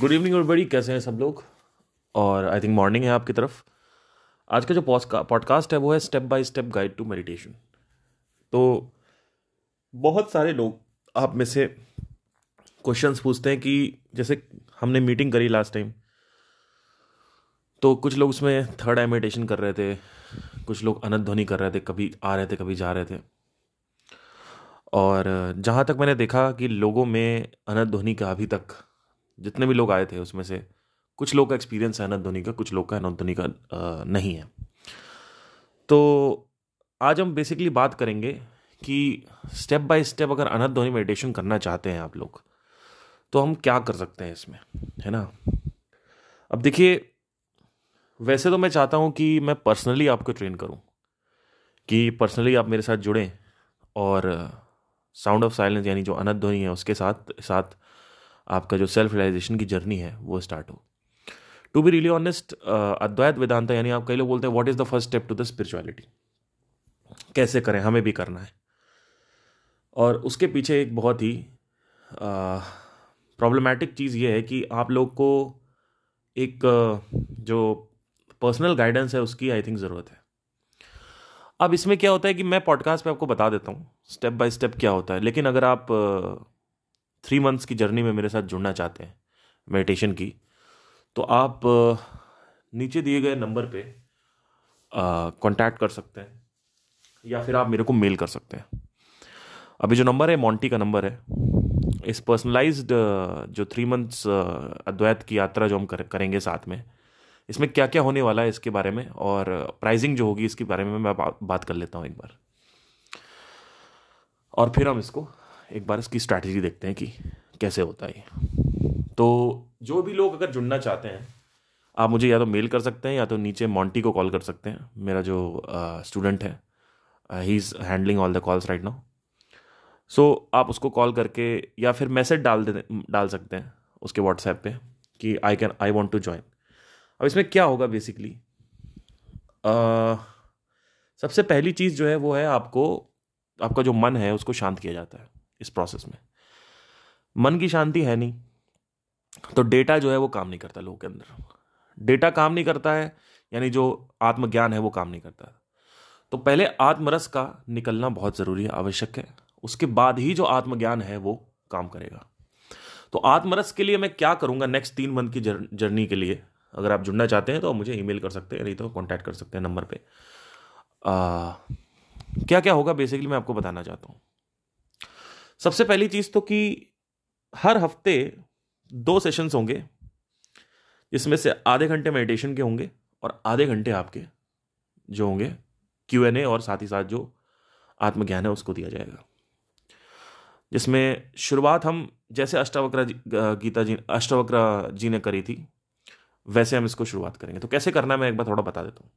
Good evening और बड़ी कैसे हैं सब लोग? और आई थिंक मॉर्निंग है आपकी तरफ़। आज का जो पॉडकास्ट है, वो है step by step guide to meditation तो बहुत सारे लोग आप में से क्वेश्चंस पूछते हैं कि जैसे हमने मीटिंग करी लास्ट टाइम तो कुछ लोग उसमें थर्ड आई मेडिटेशन कर रहे थे, कुछ लोग अनंत ध्वनि कर रहे थे, कभी आ रहे थे, कभी जा रहे थे। और जहाँ तक मैंने देखा कि लोगों में अनंत ध्वनि का अभी तक जितने भी लोग आए थे उसमें से कुछ लोग का एक्सपीरियंस है अनंत ध्वनि का, कुछ लोग का अनंत धोनी का नहीं है। तो आज हम बेसिकली बात करेंगे कि स्टेप बाय स्टेप अगर अनंत ध्वनि मेडिटेशन करना चाहते हैं आप लोग तो हम क्या कर सकते हैं इसमें, है ना? अब देखिए, वैसे तो मैं चाहता हूँ कि मैं पर्सनली आपको ट्रेन करूँ, कि पर्सनली आप मेरे साथ जुड़ें और साउंड ऑफ़ साइलेंस यानी जो अनंत ध्वनि है उसके साथ साथ आपका जो सेल्फ रियलाइजेशन की जर्नी है, वो स्टार्ट हो। To be really honest Advaita Vedanta, यानी आप कई लोग बोलते हैं what is the first step to the spirituality कैसे करें? हमें भी करना है। और उसके पीछे एक बहुत ही प्रॉब्लमैटिक चीज़ ये है कि आप लोग को एक जो पर्सनल गाइडेंस है, उसकी आई थिंक ज़रूरत है। अब इसमें क्या होता है कि मैं पॉडकास्ट पे आपको बता देता हूँ स्टेप बाय स्टेप क्या होता है। लेकिन अगर आप थ्री मंथ्स की जर्नी में मेरे साथ जुड़ना चाहते हैं मेडिटेशन की। तो आप नीचे दिए गए नंबर पे कांटेक्ट कर सकते हैं या फिर आप मेरे को मेल कर सकते हैं। अभी जो नंबर है मॉन्टी का नंबर है। इस पर्सनलाइज्ड जो थ्री मंथ्स अद्वैत की यात्रा जो हम कर, करेंगे साथ में इसमें क्या क्या होने वाला है इसके बारे में और प्राइजिंग जो होगी इसके बारे में मैं बात कर लेता हूँ एक बार। और फिर हम इसको एक बार इसकी स्ट्रैटेजी देखते हैं कि कैसे होता है तो जो भी लोग अगर जुड़ना चाहते हैं, आप मुझे या तो मेल कर सकते हैं या तो नीचे मॉन्टी को कॉल कर सकते हैं। मेरा जो स्टूडेंट है he is handling all the calls right now so आप उसको कॉल करके या फिर मैसेज डाल दे डाल सकते हैं उसके व्हाट्सएप पे कि I can I want to join अब इसमें क्या होगा बेसिकली सबसे पहली चीज़ जो है वो है आपको, आपका जो मन है उसको शांत किया जाता है। इस प्रोसेस में। मन की शांति है नहीं तो डेटा जो है वो काम नहीं करता लोगों के अंदर। डेटा काम नहीं करता है यानी जो आत्मज्ञान है वो काम नहीं करता। तो पहले आत्मरस का निकलना बहुत ज़रूरी है आवश्यक है। उसके बाद ही जो आत्मज्ञान है वो काम करेगा। तो आत्मरस के लिए मैं क्या करूँगा नेक्स्ट तीन मंथ की जर्नी के लिए? अगर आप जुड़ना चाहते हैं तो मुझे ईमेल कर सकते हैं नहीं तो कांटेक्ट कर सकते हैं नंबर पे। आ, क्या क्या होगा बेसिकली मैं आपको बताना चाहता हूँ। सबसे पहली चीज़ तो कि हर हफ़्ते दो सेशंस होंगे, जिसमें से आधे घंटे मेडिटेशन के होंगे और आधे घंटे आपके जो होंगे क्यू एन ए और साथ ही साथ जो आत्मज्ञान है उसको दिया जाएगा। जिसमें शुरुआत हम, जैसे अष्टावक्र गीता जी, अष्टावक्र जी ने करी थी, वैसे हम इसको शुरुआत करेंगे। तो कैसे करना है मैं एक बार थोड़ा बता देता हूँ।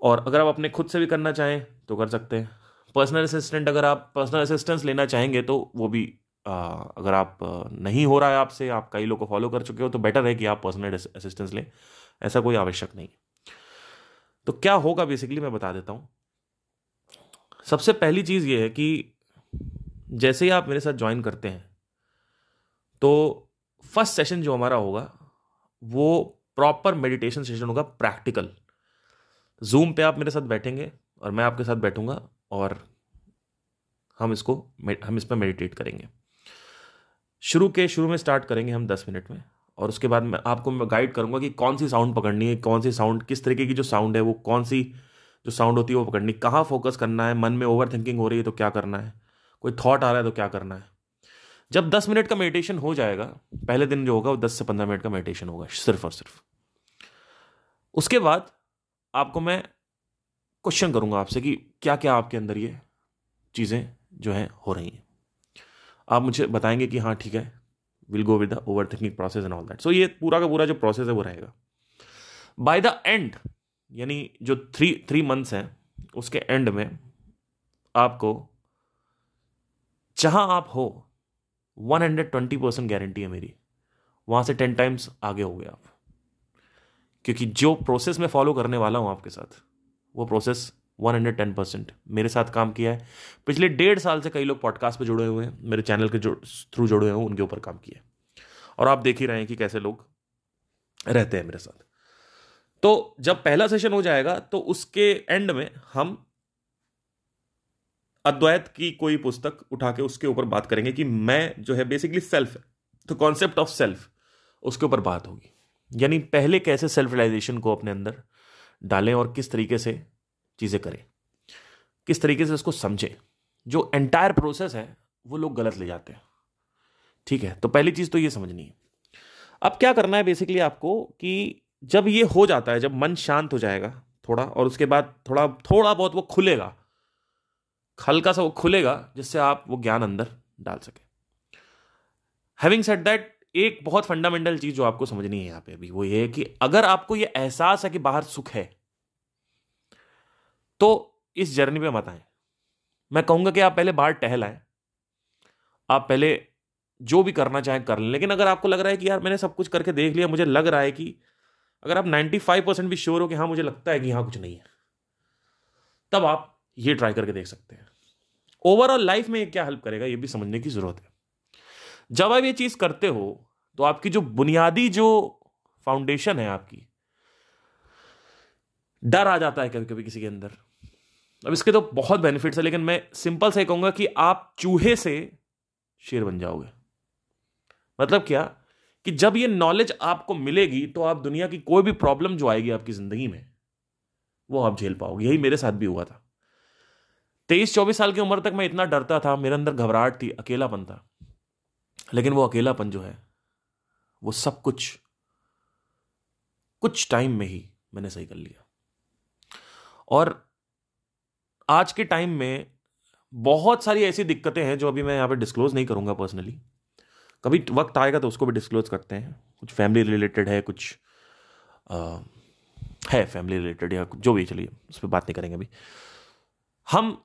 और अगर आप अपने खुद से भी करना चाहें तो कर सकते हैं। पर्सनल असिस्टेंट अगर आप पर्सनल असिस्टेंस लेना चाहेंगे तो वो भी आ, अगर आप नहीं हो रहा है आपसे आप कई लोग को फॉलो कर चुके हो तो बेटर है कि आप पर्सनल असिस्टेंस लें। ऐसा कोई आवश्यक नहीं तो क्या होगा बेसिकली मैं बता देता हूँ। सबसे पहली चीज़ ये है कि जैसे ही आप मेरे साथ ज्वाइन करते हैं तो फ़र्स्ट सेशन जो हमारा होगा वो प्रॉपर मेडिटेशन सेशन होगा प्रैक्टिकल जूम पे आप मेरे साथ बैठेंगे और मैं आपके साथ बैठूँगा और हम इसको हम इस पर मेडिटेट करेंगे। शुरू के, शुरू में स्टार्ट करेंगे हम दस मिनट में और उसके बाद मैं आपको मैं गाइड करूँगा कि कौन सी साउंड पकड़नी है, कौन सी साउंड किस तरीके की जो साउंड है, वो कौन सी जो साउंड होती है वो पकड़नी कहाँ फोकस करना है, मन में ओवर थिंकिंग हो रही है तो क्या करना है, कोई थॉट आ रहा है तो क्या करना है। जब दस मिनट का मेडिटेशन हो जाएगा, पहले दिन जो होगा वो दस से पंद्रह मिनट का मेडिटेशन होगा, सिर्फ़ और सिर्फ़। उसके बाद आपको मैं क्वेश्चन करूँगा आपसे कि क्या क्या आपके अंदर ये चीज़ें जो हैं हो रही हैं। आप मुझे बताएँगे कि हाँ ठीक है will go with the overthinking process and all that so ये पूरा का पूरा जो प्रोसेस है वो रहेगा। बाय द एंड यानी जो थ्री थ्री मंथ्स हैं, उसके एंड में आपको जहाँ आप हो one hundred twenty percent guarantee है मेरी। वहाँ से टेन टाइम्स आगे हो गए आप। क्योंकि जो प्रोसेस मैं फॉलो करने वाला हूँ आपके साथ वो process one hundred ten percent मेरे साथ काम किया है। पिछले डेढ़ साल से कई लोग पॉडकास्ट पे जुड़े हुए हैं, मेरे चैनल के थ्रू जुड़े हुए हैं, उनके ऊपर काम किया है। और आप देख ही रहे हैं कि कैसे लोग रहते हैं मेरे साथ। तो जब पहला सेशन हो जाएगा तो उसके एंड में हम अद्वैत की कोई पुस्तक उठा के उसके ऊपर बात करेंगे कि मैं जो है बेसिकली सेल्फ है। तो कॉन्सेप्ट ऑफ़ सेल्फ उसके ऊपर बात होगी। यानी पहले कैसे सेल्फ रियलाइजेशन को अपने अंदर डालें और किस तरीके से चीज़ें करें। किस तरीके से उसको समझें। जो एंटायर प्रोसेस है, वो लोग गलत ले जाते हैं। ठीक है तो पहली चीज़ तो ये समझनी है। अब क्या करना है बेसिकली आपको कि जब ये हो जाता है, जब मन शांत हो जाएगा थोड़ा और उसके बाद थोड़ा थोड़ा बहुत वो खुलेगा, हल्का सा वो खुलेगा, जिससे आप वो ज्ञान अंदर डाल सके। हैविंग सेट दैट एक बहुत फंडामेंटल चीज़ जो आपको समझनी है यहाँ पे अभी, वो ये है कि अगर आपको ये एहसास है कि बाहर सुख है तो इस जर्नी पे मत आए। मैं कहूँगा कि आप पहले बाहर टहल आए। आप पहले जो भी करना चाहें कर लें, लेकिन अगर आपको लग रहा है कि यार मैंने सब कुछ करके देख लिया, मुझे लग रहा है कि अगर आप 95 परसेंट भी श्योर हो कि हाँ मुझे लगता है कि यहाँ कुछ नहीं है, तब आप ये ट्राई करके देख सकते हैं। ओवरऑल लाइफ में ये क्या हेल्प करेगा, ये भी समझने की ज़रूरत है। जब आप ये चीज़ करते हो तो आपकी जो बुनियादी जो फाउंडेशन है आपकी, डर आ जाता है कभी कभी किसी के अंदर। अब इसके तो बहुत बेनिफिट्स है, लेकिन मैं सिंपल से कहूँगा कि आप चूहे से शेर बन जाओगे। मतलब क्या? कि जब ये नॉलेज आपको मिलेगी तो आप दुनिया की कोई भी प्रॉब्लम जो आएगी आपकी ज़िंदगी में, वो आप झेल पाओगे। यही मेरे साथ भी हुआ था। तेईस चौबीस साल की उम्र तक मैं इतना डरता था, मेरे अंदर घबराहट थी, अकेलापन था। लेकिन वो अकेलापन जो है वो सब कुछ कुछ टाइम में ही मैंने सही कर लिया। और आज के टाइम में बहुत सारी ऐसी दिक्कतें हैं जो अभी मैं यहाँ पे डिस्क्लोज नहीं करूँगा पर्सनली कभी वक्त आएगा तो उसको भी डिस्क्लोज करते हैं। कुछ फैमिली रिलेटेड है कुछ आ, है फैमिली रिलेटेड या जो भी चलिए उस पर बात नहीं करेंगे अभी। हम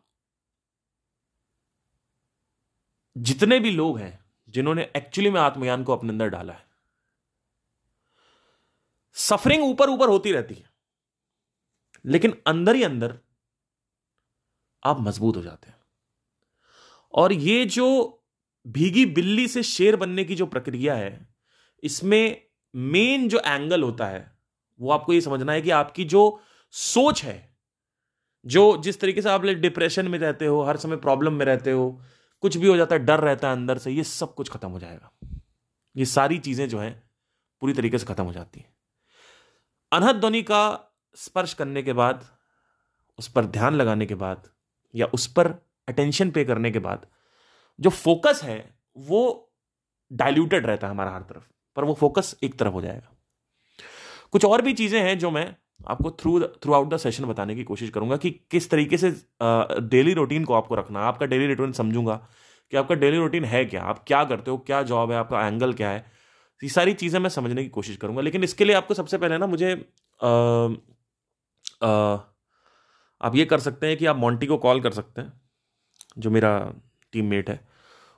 जितने भी लोग हैं जिन्होंने एक्चुअली में आत्मज्ञान को अपने अंदर डाला है सफरिंग ऊपर ऊपर होती रहती है। लेकिन अंदर ही अंदर आप मज़बूत हो जाते हैं। और ये जो भीगी बिल्ली से शेर बनने की जो प्रक्रिया है, इसमें मेन जो एंगल होता है, वो आपको ये समझना है कि आपकी जो सोच है, जो जिस तरीके से आप डिप्रेशन में रहते हो, हर समय प्रॉब्लम में रहते हो, कुछ भी हो जाता है, डर रहता है अंदर से, ये सब कुछ खत्म हो जाएगा। ये सारी चीज़ें जो हैं, पूरी तरीके से खत्म हो जाती हैं। अनहद ध्वनि का स्पर्श करने के बाद, उस पर ध्यान लगाने के बाद, या उस पर अटेंशन पे करने के बाद, जो फोकस है, वो डाइल्यूटेड रहता है हमारा हर तरफ़, पर वो फोकस एक तरफ़ हो जाएगा। कुछ और भी चीज़ें हैं जो मैं आपको through through out the session बताने की कोशिश करूँगा कि किस तरीके से डेली रूटीन को आपको रखना आपका डेली रूटीन समझूँगा कि आपका डेली रूटीन है क्या? आप क्या करते हो? क्या जॉब है? आपका एंगल क्या है? ये सारी चीज़ें मैं समझने की कोशिश करूँगा। लेकिन इसके लिए आपको सबसे पहले ना मुझे आ, आ, आप ये कर सकते हैं कि आप मॉन्टी को कॉल कर सकते हैं जो मेरा टीममेट है।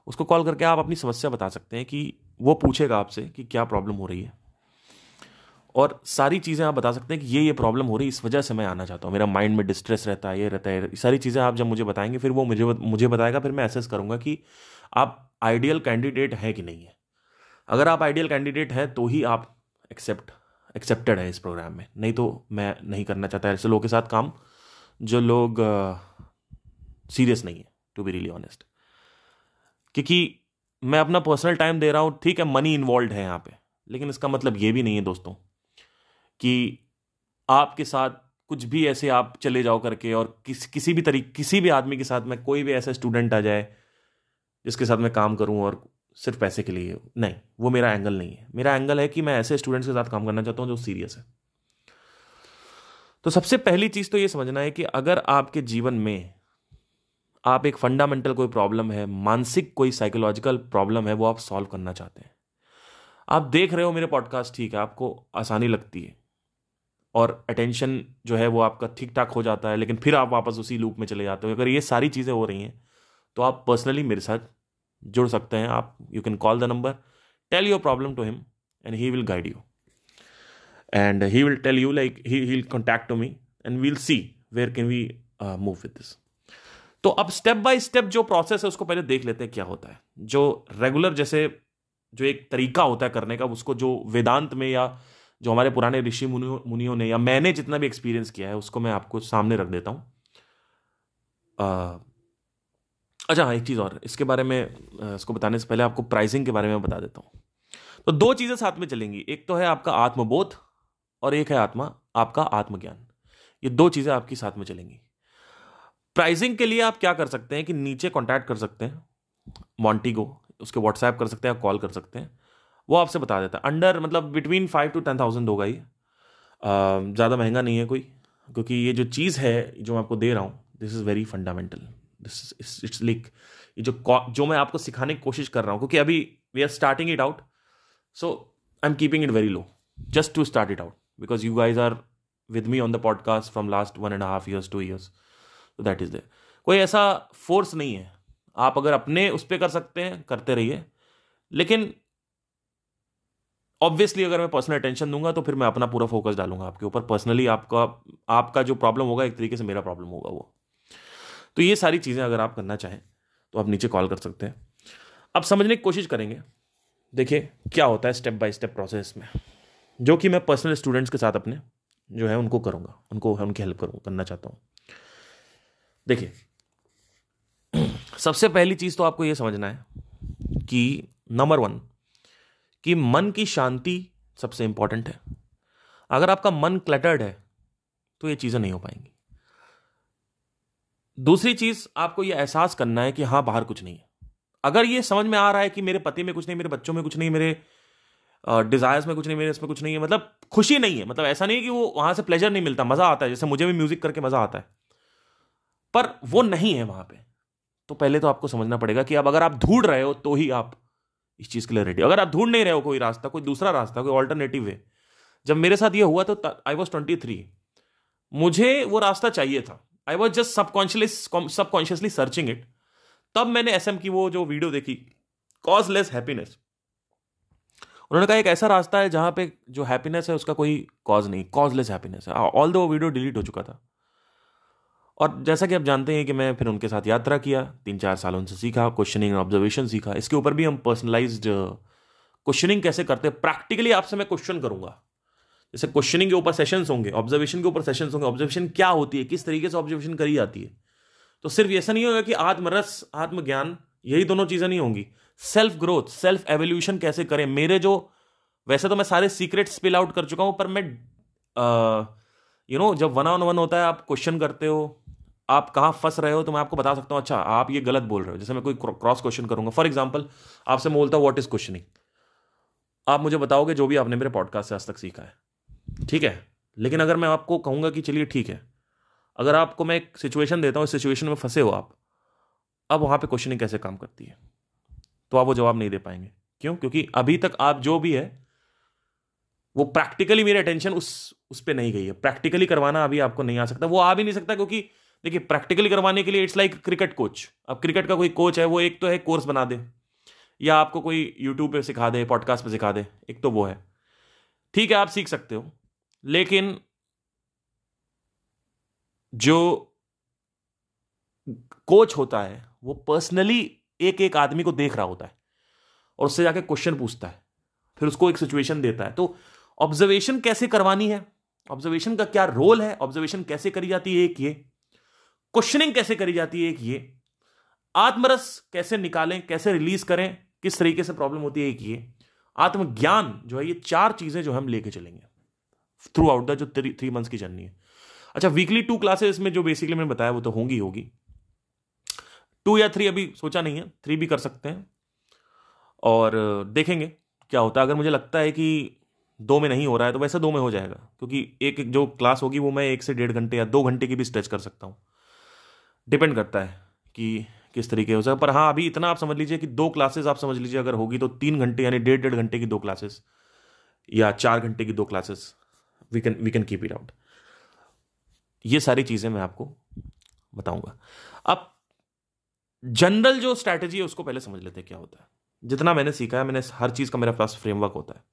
उसको कॉल करके आप अपनी समस्या बता सकते हैं कि वो पूछेगा आपसे कि क्या प्रॉब्लम हो रही है। और सारी चीज़ें आप बता सकते हैं कि ये ये प्रॉब्लम हो रही है इस वजह से मैं आना चाहता हूँ। मेरा माइंड में डिस्ट्रेस रहता है ये रहता है सारी चीज़ें आप जब मुझे बताएँगे फिर वो मुझे मुझे बताएगा फिर मैं एसेस करूँगा कि आप आइडियल कैंडिडेट है कि नहीं है। अगर आप आइडियल कैंडिडेट हैं तो ही आप एक्सेप्ट एक्सेप्टेड है इस प्रोग्राम में। नहीं तो मैं नहीं करना चाहता ऐसे लोगों के साथ काम जो लोग सीरियस uh, नहीं है टू बी रियली ऑनेस्ट क्योंकि मैं अपना पर्सनल टाइम दे रहा हूँ ठीक है मनी इन्वॉल्व है यहाँ पे लेकिन इसका मतलब ये भी नहीं है दोस्तों कि आपके साथ कुछ भी ऐसे आप चले जाओ करके और किस किसी भी तरीके किसी भी आदमी के साथ में कोई भी ऐसा स्टूडेंट आ जाए जिसके साथ मैं काम करूँ और सिर्फ़ पैसे के लिए। नहीं, वो मेरा एंगल नहीं है। मेरा एंगल है कि मैं ऐसे स्टूडेंट्स के साथ काम करना चाहता हूँ जो सीरियस है। तो सबसे पहली चीज़ तो ये समझना है कि अगर आपके जीवन में आप एक फंडामेंटल कोई प्रॉब्लम है, मानसिक कोई साइकोलॉजिकल प्रॉब्लम है, वो आप सॉल्व करना चाहते हैं। आप देख रहे हो मेरे पॉडकास्ट ठीक है, आपको आसानी लगती है। और अटेंशन जो है वो आपका ठीक ठाक हो जाता है, लेकिन फिर आप वापस उसी लूप में चले जाते हो। अगर ये सारी चीज़ें हो रही हैं तो आप पर्सनली मेरे साथ जुड़ सकते हैं। आप you can call the number tell your problem to him and he will guide you and he will tell you like he will contact to me and we'll see where can we move with this तो अब step by step जो process है, उसको पहले देख लेते हैं क्या होता है। जो रेगुलर जैसे, जो एक तरीका होता है करने का, उसको जो वेदांत में या जो हमारे पुराने ऋषि मुनियों मुनियों ने या मैंने जितना भी एक्सपीरियंस किया है, उसको मैं आपको सामने रख देता हूँ। अच्छा हाँ एक चीज़ और। इसके बारे में इसको बताने से पहले आपको प्राइसिंग के बारे में बता देता हूँ। तो दो चीज़ें साथ में चलेंगी। एक तो है आपका आत्मबोध और एक है आत्मा, आपका आत्मज्ञान। ये दो चीज़ें आपकी साथ में चलेंगी। प्राइसिंग के लिए आप क्या कर सकते हैं कि नीचे कॉन्टैक्ट कर सकते हैं मॉन्टी को उसके व्हाट्सएप कर सकते हैं या कॉल कर सकते हैं। वो आपसे बता देता है। अंडर मतलब between five to ten thousand होगा ये। ज़्यादा महँगा नहीं है कोई, क्योंकि ये जो चीज़ है, जो मैं आपको दे रहा हूँ this is very fundamental it's like ये जो जो मैं आपको सिखाने की कोशिश कर रहा हूँ, क्योंकि अभी we are starting it out so I am keeping it very low just to start it out because you guys are with me on the podcast from last one and half years two years तो that is there कोई ऐसा force नहीं है। आप अगर अपने उस पर कर सकते हैं, करते रहिए, लेकिन ऑब्वियसली अगर मैं पर्सनल अटेंशन दूँगा तो फिर मैं अपना पूरा फोकस डालूँगा आपके ऊपर। पर्सनली आपका आपका जो प्रॉब्लम होगा, एक तरीके से मेरा प्रॉब्लम होगा वो। तो ये सारी चीज़ें अगर आप करना चाहें तो आप नीचे कॉल कर सकते हैं। अब समझने की कोशिश करेंगे, देखिए क्या होता है स्टेप बाय स्टेप प्रोसेस में, जो कि मैं पर्सनल स्टूडेंट्स के साथ अपने जो है, उनको करूँगा, उनको, उनकी हेल्प करूँ, करना चाहता हूँ। देखिए, सबसे पहली चीज़ तो आपको ये समझना है कि नंबर वन कि मन की शांति सबसे इंपॉर्टेंट है। अगर आपका मन क्लटर्ड है तो ये चीज़ें नहीं हो पाएँगी। दूसरी चीज़ आपको यह एहसास करना है कि हाँ बाहर कुछ नहीं है। अगर ये समझ में आ रहा है कि मेरे पति में कुछ नहीं, मेरे बच्चों में कुछ नहीं, मेरे डिजायर्स में कुछ नहीं, मेरे इसमें कुछ नहीं है मतलब खुशी नहीं है। मतलब ऐसा नहीं है कि वो वहाँ से प्लेजर नहीं मिलता, मज़ा आता है। जैसे मुझे भी म्यूज़िक करके मज़ा आता है। पर वो नहीं है वहाँ पे। तो पहले तो आपको समझना पड़ेगा कि अब अगर आप ढूंढ रहे हो तो ही आप इस चीज़ के लिए रेडी अगर आप ढूंढ नहीं रहे हो कोई रास्ता, कोई दूसरा रास्ता, कोई ऑल्टरनेटिव वे जब मेरे साथ ये हुआ तो आई वॉज़ ट्वेंटी थ्री मुझे वो रास्ता चाहिए था। I was just subconsciously subconsciously searching it तब मैंने एस की वो जो वीडियो देखी कॉज लेस हैप्पीनेस उन्होंने कहा, एक ऐसा रास्ता है जहाँ पे जो हैप्पीनेस है उसका कोई कॉज नहीं कॉजलेस हैप्पीनेस है. ऑल दो वीडियो डिलीट हो चुका था। और जैसा कि आप जानते हैं कि मैं फिर उनके साथ यात्रा किया तीन चार साल उनसे सीखा क्वेश्चनिंग ऑब्जर्वेशन सीखा। इसके ऊपर भी हम पर्सनलाइज क्वेश्चनिंग कैसे करते हैं? प्रैक्टिकली आपसे मैं क्वेश्चन करूँगा। जैसे क्वेश्चनिंग के ऊपर सेशंस होंगे ऑब्जर्वेशन के ऊपर सेशंस होंगे ऑब्जर्वेशन क्या होती है, किस तरीके से ऑब्जर्वेशन करी जाती है? तो सिर्फ़ ऐसा नहीं होगा कि आत्मरस, आत्मज्ञान, यही दोनों चीज़ें नहीं होंगी। सेल्फ ग्रोथ सेल्फ एवोल्यूशन कैसे करें? मेरे जो, वैसे तो मैं सारे सीक्रेट स्पिल आउट कर चुका हूँ, पर मैं यू नो जब वन ऑन वन होता है, आप क्वेश्चन करते हो, आप कहाँ फंस रहे हो तो मैं आपको बता सकता हूँ अच्छा आप ये गलत बोल रहे हो, जैसे मैं कोई क्रॉस क्वेश्चन करूँगा। फॉर एग्ज़ाम्पल आपसे मैं बोलता हूँ वॉट इज़ क्वेश्चनिंग आप मुझे बताओगे जो भी आपने मेरे पॉडकास्ट से आज तक सीखा है। ठीक है? लेकिन अगर मैं आपको कहूँगा कि चलिए ठीक है, अगर आपको मैं एक सिचुएशन देता हूँ, इस सिचुएशन में फंसे हो आप, अब वहाँ पे क्वेश्चनिंग कैसे काम करती है? तो आप वो जवाब नहीं दे पाएँगे। क्यों? क्योंकि अभी तक आप जो भी है, वो प्रैक्टिकली मेरी अटेंशन उस उस पर नहीं गई है। प्रैक्टिकली करवाना अभी आपको नहीं आ सकता। वो आ भी नहीं सकता क्योंकि देखिए प्रैक्टिकली करवाने के लिए इट्स लाइक क्रिकेट कोच अब क्रिकेट का कोई कोच है, वो एक तो है कोर्स बना दे, या आपको कोई यूट्यूब पे सिखा दे पॉडकास्ट पे सिखा दे, एक तो वो है। ठीक है, आप सीख सकते हो। लेकिन जो कोच होता है, वो पर्सनली एक एक आदमी को देख रहा होता है और उससे जाके क्वेश्चन पूछता है, फिर उसको एक सिचुएशन देता है। तो ऑब्जर्वेशन कैसे करवानी है? ऑब्जर्वेशन का क्या रोल है? ऑब्जर्वेशन कैसे करी जाती है एक ये? क्वेश्चनिंग कैसे करी जाती है एक ये? आत्मरस कैसे निकालें? कैसे रिलीज़ करें? किस तरीके से प्रॉब्लम होती है एक ये? आत्मज्ञान जो है, ये चार चीज़ें जो हम लेके चलेंगे। थ्रू आउट द जो थ्री थ्री मंथ्स की जर्नी है। अच्छा वीकली टू क्लासेस में जो बेसिकली मैंने बताया, वो तो होंगी होगी। टू या थ्री अभी सोचा नहीं है थ्री भी कर सकते हैं। और, देखेंगे क्या होता है। अगर मुझे लगता है कि दो में नहीं हो रहा है तो वैसे दो में हो जाएगा। क्योंकि एक जो क्लास होगी, वो मैं एक से डेढ़ घंटे या दो घंटे की भी स्ट्रेच कर सकता हूँ। डिपेंड करता है कि किस तरीके हो जाए पर हाँ अभी इतना आप समझ लीजिए कि दो क्लासेस आप समझ लीजिए, अगर होगी तो तीन घंटे यानी डेढ़ डेढ़ घंटे की दो क्लासेस या चार घंटे की दो classes we can we can keep it out ये सारी चीज़ें मैं आपको बताऊँगा। अब जनरल जो स्ट्रैटेजी है, उसको पहले समझ लेते हैं क्या होता है। जितना मैंने सीखा है, मैंने हर चीज़ का मेरा पास फ्रेमवर्क होता है।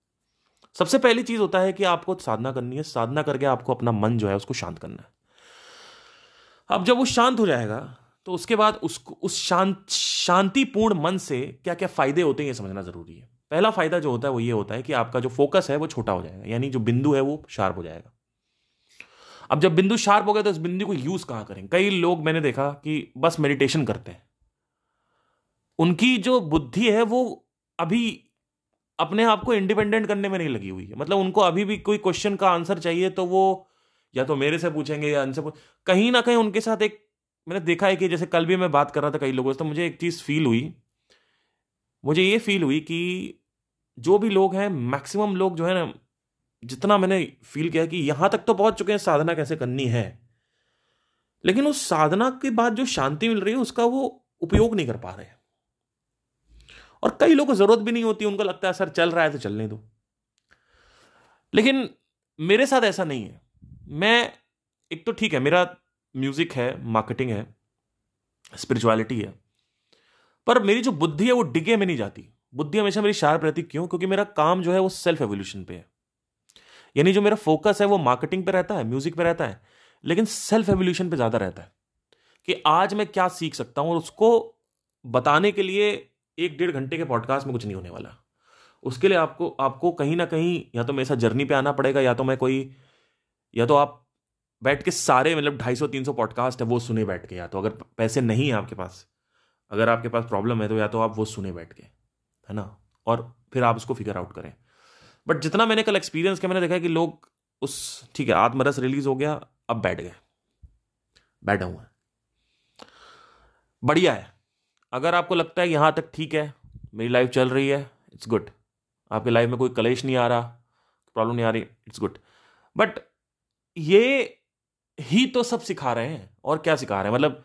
सबसे पहली चीज़ होता है कि आपको साधना करनी है, साधना करके आपको अपना मन जो है, उसको शांत करना है। अब जब वो शांत हो जाएगा तो उसके बाद उसको, उस शांत, शांतिपूर्ण मन से क्या क्या फ़ायदे होते हैं, ये समझना ज़रूरी है। पहला फ़ायदा जो होता है वो ये होता है कि आपका जो फोकस है वो छोटा हो जाएगा, यानी जो बिंदु है वो शार्प हो जाएगा। अब जब बिंदु शार्प हो गया तो इस बिंदु को यूज़ कहाँ करें? कई लोग मैंने देखा कि बस मेडिटेशन करते हैं। उनकी जो बुद्धि है वो अभी अपने आप को इंडिपेंडेंट करने में नहीं लगी हुई है। मतलब उनको अभी भी कोई क्वेश्चन का आंसर चाहिए तो वो या तो मेरे से पूछेंगे या उनसे कहीं ना कहीं उनके साथ एक, मैंने देखा है कि जैसे कल भी मैं बात कर रहा था कई लोगों से तो मुझे एक चीज़ फील हुई। मुझे ये फील हुई कि जो भी लोग हैं मैक्सिमम लोग जो है ना, जितना मैंने फील किया कि यहाँ तक तो पहुँच चुके हैं, साधना कैसे करनी है? लेकिन उस साधना के बाद जो शांति मिल रही है, उसका वो उपयोग नहीं कर पा रहे और कई लोगों को ज़रूरत भी नहीं होती, उनको लगता है, सर, चल रहा है तो चलने दो। लेकिन मेरे साथ ऐसा नहीं है। मैं, एक तो ठीक है, मेरा म्यूज़िक है मार्केटिंग है स्पिरिचुअलिटी है, पर मेरी जो बुद्धि है, वो डिगे में नहीं जाती। बुद्धि हमेशा मेरी शार्प रहती, क्यों? क्योंकि मेरा काम जो है वो सेल्फ एवोल्यूशन पे है। यानी जो मेरा फोकस है वो मार्केटिंग पे रहता है म्यूज़िक पे रहता है, लेकिन सेल्फ एवोल्यूशन पे ज़्यादा रहता है। कि आज मैं क्या सीख सकता हूँ और उसको बताने के लिए एक डेढ़ घंटे के पॉडकास्ट में कुछ नहीं होने वाला। उसके लिए आपको आपको कहीं ना कहीं या तो मेरे साथ जर्नी पे आना पड़ेगा, या तो मैं कोई, या तो आप बैठ के सारे मतलब ढाई सौ, तीन सौ पॉडकास्ट है, वो सुने बैठ के, या तो अगर पैसे नहीं है आपके पास, अगर आपके पास प्रॉब्लम है तो या तो आप वो सुने बैठ के। है ना? और फिर आप उसको फिगर आउट करें। बट जितना मैंने कल एक्सपीरियंस किया, मैंने देखा कि लोग उस, ठीक है, आत्मरस रिलीज़ हो गया, अब बैठ गए। बैठा हुआ बढ़िया है। अगर आपको लगता है यहाँ तक ठीक है, मेरी लाइफ चल रही है इट्स गुड आपकी लाइफ में कोई कलेश नहीं आ रहा प्रॉब्लम नहीं आ रही इट्स गुड बट ये ही तो सब सिखा रहे हैं। और क्या सिखा रहे हैं? मतलब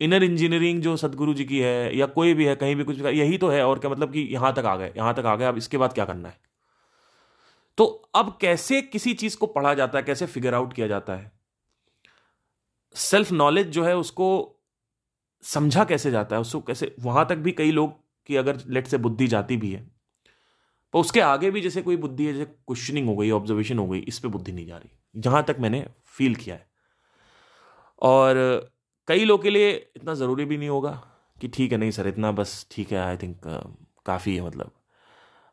इनर इंजीनियरिंग जो सदगुरु जी की है, या कोई भी है, कहीं भी कुछ भी यही तो है, और क्या मतलब कि यहाँ तक आ गए, यहाँ तक आ गए, अब इसके बाद क्या करना है? तो अब कैसे किसी चीज़ को पढ़ा जाता है, कैसे फिगर आउट किया जाता है? सेल्फ नॉलेज जो है, उसको समझा कैसे जाता है? उसको कैसे, वहाँ तक भी कई लोग की अगर लेट से बुद्धि जाती भी है तो उसके आगे भी जैसे कोई बुद्धि है, जैसे क्वेश्चनिंग हो गई ऑब्जर्वेशन हो गई, इस पर बुद्धि नहीं जा रही। जहाँ तक मैंने फील किया है। और कई लोग के लिए इतना ज़रूरी भी नहीं होगा कि ठीक है नहीं सर इतना बस ठीक है आई थिंक काफ़ी है मतलब।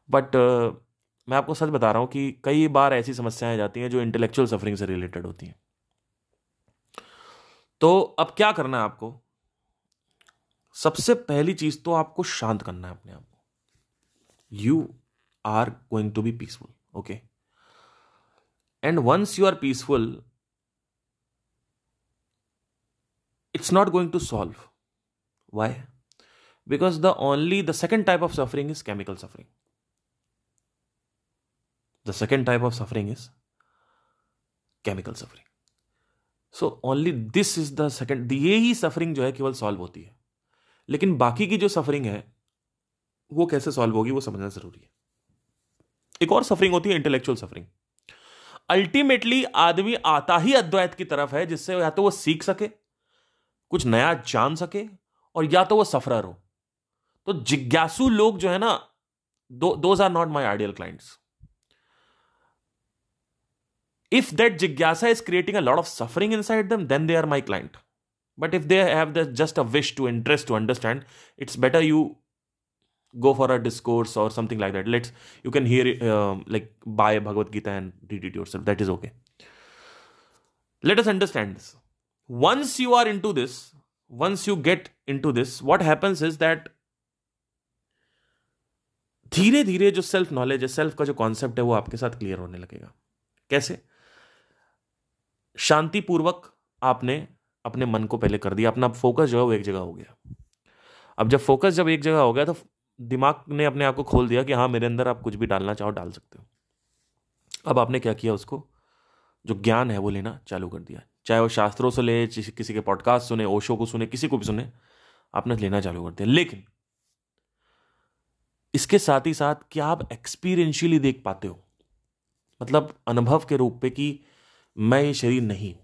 बट uh, मैं आपको सच बता रहा हूँ कि कई बार ऐसी समस्याएँ जाती हैं जो इंटेलेक्चुअल सफरिंग से रिलेटेड होती हैं। तो अब क्या करना है आपको? सबसे पहली चीज़ तो आपको शांत करना है अपने आप को। You are going to be peaceful okay and once you are peaceful it's not going to solve. Why? Because the only the second type of suffering is chemical suffering. The second type of suffering is chemical suffering. So only this is the second ये ही suffering जो है केवल solve होती है लेकिन बाकी की जो सफरिंग है वो कैसे सॉल्व होगी वो समझना ज़रूरी है एक और सफरिंग होती है इंटेलेक्चुअल सफरिंग अल्टीमेटली आदमी आता ही अद्वैत की तरफ़ है जिससे या तो वो सीख सके कुछ नया जान सके और या तो वो सफरर हो तो जिज्ञासु लोग जो है ना those are not my ideal clients if that jigyasa is creating a lot of suffering inside them then they are my client but if they have the, just a wish to interest to understand it's better you go for a discourse or something like that let's you can hear uh, like buy bhagavad gita and read it yourself that is okay let us understand once you are into this, once you get into this, what happens is that धीरे धीरे जो self knowledge है self का जो concept है वो आपके साथ क्लियर होने लगेगा। कैसे? शांतिपूर्वक आपने अपने मन को पहले कर दिया। अपना फोकस जो है वो एक जगह हो गया। अब जब फोकस जब एक जगह हो गया तो दिमाग ने अपने आप को खोल दिया कि हाँ मेरे अंदर आप कुछ भी डालना चाहो डाल सकते हो। अब आपने क्या किया उसको? जो ज्ञान है वो लेना चालू कर दिया। चाहे वो शास्त्रों से ले, किसी के पॉडकास्ट सुने ओशो को सुने, किसी को भी सुने, आपने लेना चालू कर दिया। लेकिन इसके साथ ही साथ क्या आप एक्सपीरियंशियली देख पाते हो? मतलब अनुभव के रूप पे कि मैं ये शरीर नहीं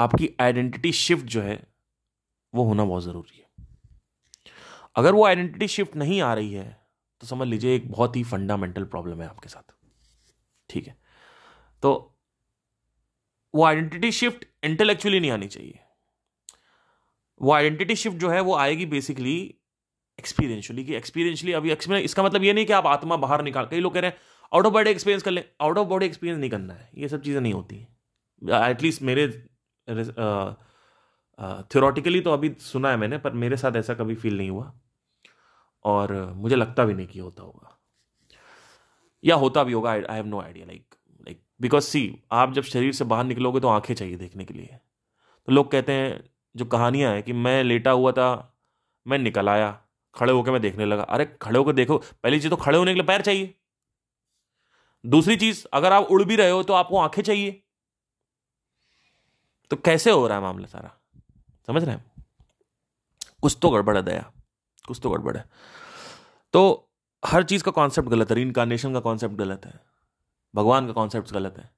आपकी आइडेंटिटी शिफ्ट जो है, वो होना बहुत ज़रूरी है। अगर वो आइडेंटिटी शिफ्ट नहीं आ रही है तो समझ लीजिए एक बहुत ही फंडामेंटल प्रॉब्लम है आपके साथ। ठीक है? तो वो आइडेंटिटी शिफ्ट इंटेलेक्चुअली नहीं आनी चाहिए। वो आइडेंटिटी शिफ्ट जो है, वो आएगी बेसिकली एक्सपीरियंशली कि एक्सपीरियंशली अभी एक्सपीरियंस इसका मतलब ये नहीं कि आप आत्मा बाहर निकाल कई लोग कह रहे हैं आउट ऑफ़ बॉडी एक्सपीरियंस कर लें। आउट ऑफ़ बॉडी एक्सपीरियंस नहीं करना है। ये सब चीज़ें नहीं होती एटलीस्ट मेरे थियोरटिकली तो अभी सुना है मैंने, पर मेरे साथ ऐसा कभी फील नहीं हुआ। और मुझे लगता भी नहीं कि होता होगा। या होता भी होगा I have no idea like like because see आप जब शरीर से बाहर निकलोगे तो आँखें चाहिए देखने के लिए। तो लोग कहते हैं, जो कहानियाँ हैं कि मैं लेटा हुआ था, मैं निकल आया, खड़े होकर मैं देखने लगा। अरे, खड़े होकर देखो, पहली चीज़ तो खड़े होने के लिए पैर चाहिए। दूसरी चीज़, अगर आप उड़ भी रहे हो तो आपको आँखें चाहिए। तो कैसे हो रहा है मामला सारा? समझ रहे हैं? कुछ तो गड़बड़ है दया। कुछ तो गड़बड़ है। तो हर चीज़ का कॉन्सेप्ट गलत है इनकारनेशन का कॉन्सेप्ट गलत है। भगवान का कॉन्सेप्ट गलत है।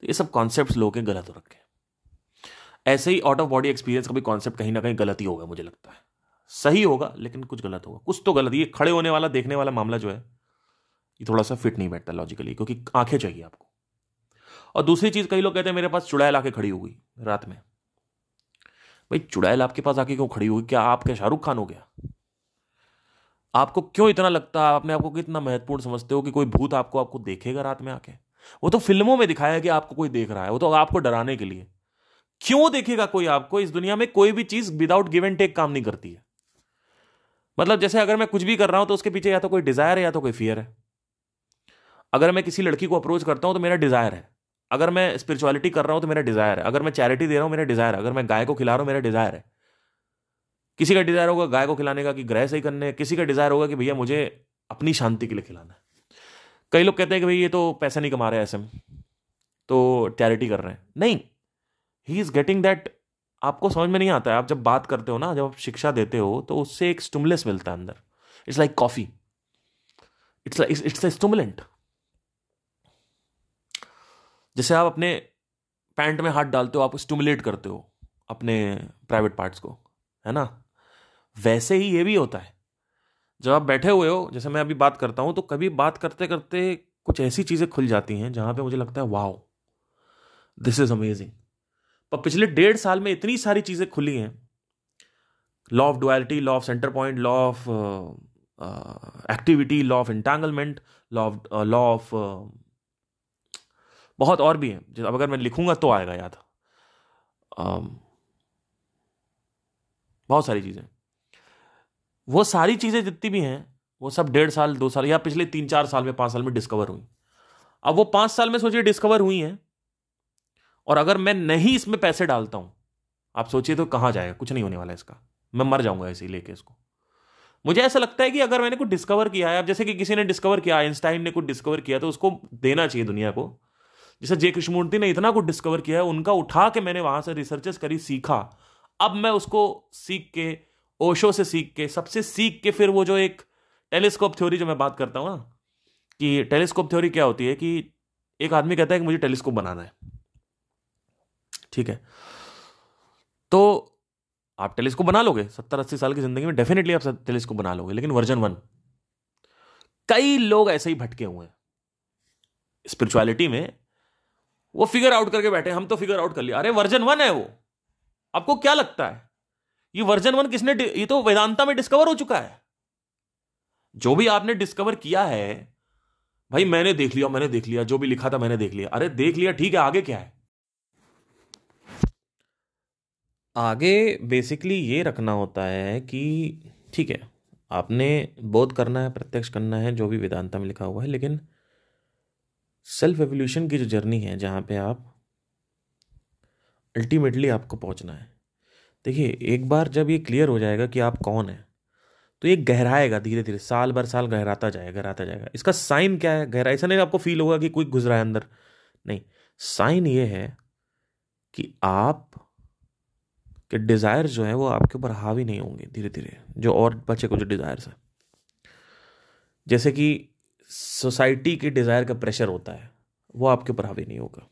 तो ये सब कॉन्सेप्ट लोग गलत हो रखे ऐसे ही आउट ऑफ़ बॉडी एक्सपीरियंस का भी कॉन्सेप्ट कहीं ना कहीं गलत ही होगा, मुझे लगता है। सही होगा, लेकिन कुछ गलत होगा। कुछ तो गलत, ये खड़े होने वाला, देखने वाला मामला जो है, ये थोड़ा सा फिट नहीं बैठता लॉजिकली क्योंकि आँखें चाहिए आपको। और दूसरी चीज़, कई लोग कहते हैं, मेरे पास चुड़ैल आके खड़ी हो गई रात में। भाई, चुड़ैल आपके पास आके क्यों खड़ी हुई क्या आप क्या शाहरुख खान हो गया? आपको क्यों इतना लगता है? आपने आपको कितना महत्वपूर्ण समझते हो कि कोई भूत आपको आपको देखेगा रात में आके? वो तो फ़िल्मों में दिखाया कि आपको कोई देख रहा है, वो तो आपको डराने के लिए। क्यों देखेगा कोई आपको? इस दुनिया में कोई भी चीज़ विदाउट गिव एंड टेक काम नहीं करती है। मतलब जैसे अगर मैं कुछ भी कर रहा हूँ तो उसके पीछे या तो कोई डिज़ायर है या तो कोई फियर है। अगर मैं किसी लड़की को अप्रोच करता हूँ तो मेरा डिज़ायर है। अगर मैं स्पिरिचुअलिटी कर रहा हूँ तो मेरा डिज़ायर है। अगर मैं चैरिटी दे रहा हूँ, मेरा डिज़ायर है। अगर मैं गाय को खिला रहा हूँ, मेरा डिज़ायर है। किसी का डिज़ायर होगा गाय को खिलाने का कि ग्रह सही करने किसी का डिज़ायर होगा कि भैया मुझे अपनी शांति के लिए खिलाना है। कई लोग कहते हैं कि भाई ये तो पैसा नहीं कमा रहे ऐसे में तो चैरिटी कर रहे हैं। नहीं ही इज़ गेटिंग दैट आपको समझ में नहीं आता है। आप जब बात करते हो ना, जब आप शिक्षा देते हो तो उससे एक स्टुमुलस मिलता है अंदर। It's like coffee it's it's a stimulant जैसे आप अपने पैंट में हाथ डालते हो, आप स्टुमुलेट करते हो अपने प्राइवेट पार्ट्स को, है ना? वैसे ही ये भी होता है। जब आप बैठे हुए हो जैसे मैं अभी बात करता हूँ तो कभी बात करते करते कुछ ऐसी चीज़ें खुल जाती हैं जहाँ पे मुझे लगता है वाओ दिस इज़ अमेजिंग पर पिछले डेढ़ साल में इतनी सारी चीज़ें खुली हैं। Law of duality law of center point law of activity law of entanglement law of law of बहुत और भी हैं। अब अगर मैं लिखूँगा तो आएगा याद। Um, बहुत सारी चीज़ें। वो सारी चीज़ें जितनी भी हैं, वो सब डेढ़ साल, दो साल या पिछले तीन चार साल में, पाँच साल में डिस्कवर हुई। अब वो पाँच साल में सोचिए डिस्कवर हुई हैं, और अगर मैं नहीं इसमें पैसे डालता हूँ, आप सोचिए तो कहाँ जाएगा? कुछ नहीं होने वाला इसका। मैं मर जाऊँगा ऐसे ही लेके इसको। मुझे ऐसा लगता है कि अगर मैंने कुछ डिस्कवर किया है, अब जैसे कि किसी ने डिस्कवर किया आइंस्टाइन ने कुछ डिस्कवर किया तो उसको देना चाहिए दुनिया को। जैसे जे कृष्णमूर्ति ने इतना कुछ डिस्कवर किया है, उनका उठा के मैंने वहाँ से रिसर्चेस करी, सीखा। अब मैं उसको सीख के ओशो से सीख के, सबसे सीख के फिर वो जो एक टेलीस्कोप थ्योरी जो मैं बात करता हूँ ना, कि टेलीस्कोप थ्योरी क्या होती है कि एक आदमी कहता है कि मुझे टेलीस्कोप बनाना है। ठीक है? तो आप टेलीस्कोप बना लोगे, सत्तर अस्सी साल की ज़िंदगी में डेफिनेटली आप टेलीस्कोप बना लोगे, लेकिन वर्जन वन, कई लोग ऐसे ही भटके हुए हैं। स्पिरिचुअलिटी में वो फिगर आउट करके बैठे हम तो फिगर आउट कर लिया। अरे, वर्जन वन है वो। आपको क्या लगता है? ये वर्जन वन किसने ये तो वेदांता में डिस्कवर हो चुका है। जो भी आपने डिस्कवर किया है, भाई मैंने देख लिया, मैंने देख लिया, जो भी लिखा था मैंने देख लिया। अरे देख लिया, ठीक है, आगे क्या है? आगे बेसिकली ये रखना होता है कि, ठीक है, आपने बोध करना है, प्रत्यक्ष करना है, जो भी वेदांता में लिखा हुआ है, लेकिन सेल्फ एवोल्यूशन की जो जर्नी है, जहाँ पे आप अल्टीमेटली आपको पहुँचना है। देखिए, एक बार जब ये क्लियर हो जाएगा कि आप कौन है तो ये गहराएगा धीरे धीरे, साल भर साल गहराता जाएगा गहराता जाएगा। इसका साइन क्या है? गहरा, ऐसा नहीं आपको फील होगा कि कोई गुजरा है अंदर। नहीं साइन ये है कि आप, के डिज़ायर जो है वो आपके ऊपर हावी नहीं होंगे धीरे धीरे, जो और बचे कुछ डिज़ायर्स हैं। जैसे कि सोसाइटी के डिज़ायर का प्रेशर होता है, वो आपके ऊपर हावी नहीं होगा।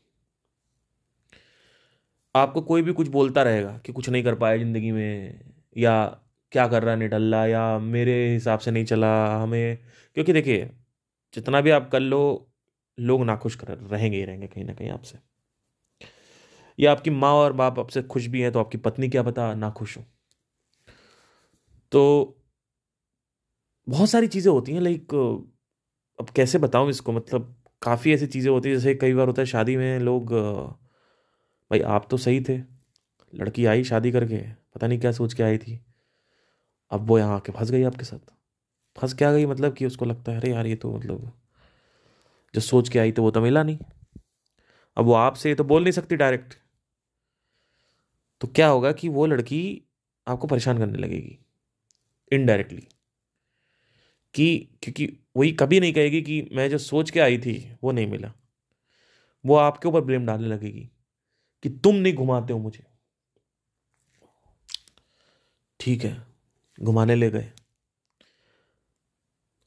आपको कोई भी कुछ बोलता रहेगा कि कुछ नहीं कर पाया ज़िंदगी में, या क्या कर रहा है निटल्ला या मेरे हिसाब से नहीं चला हमें। क्योंकि देखिए, जितना भी आप कर लो, लोग नाखुश कर, रहेंगे ही रहेंगे कहीं ना कहीं आपसे। या आपकी माँ और बाप आपसे खुश भी हैं तो आपकी पत्नी क्या पता ना खुश हो। तो बहुत सारी चीज़ें होती हैं, लाइक, अब कैसे बताऊँ इसको? मतलब काफ़ी ऐसी चीज़ें होती हैं, जैसे कई बार होता है शादी में लोग भाई आप तो सही थे। लड़की आई शादी करके, पता नहीं क्या सोच के आई थी। अब वो यहाँ आके फंस गई आपके साथ। फंस क्या गई? मतलब कि उसको लगता है, अरे यार, ये तो मतलब जो सोच के आई तो वो तो मिला नहीं। अब वो आपसे तो बोल नहीं सकती डायरेक्ट तो क्या होगा कि वो लड़की आपको परेशान करने लगेगी इनडायरेक्टली कि क्योंकि वही कभी नहीं कहेगी कि मैं जो सोच के आई थी, वो नहीं मिला। वो आपके ऊपर ब्लेम डालने लगेगी। कि तुम नहीं घुमाते हो मुझे। ठीक है, घुमाने ले गए।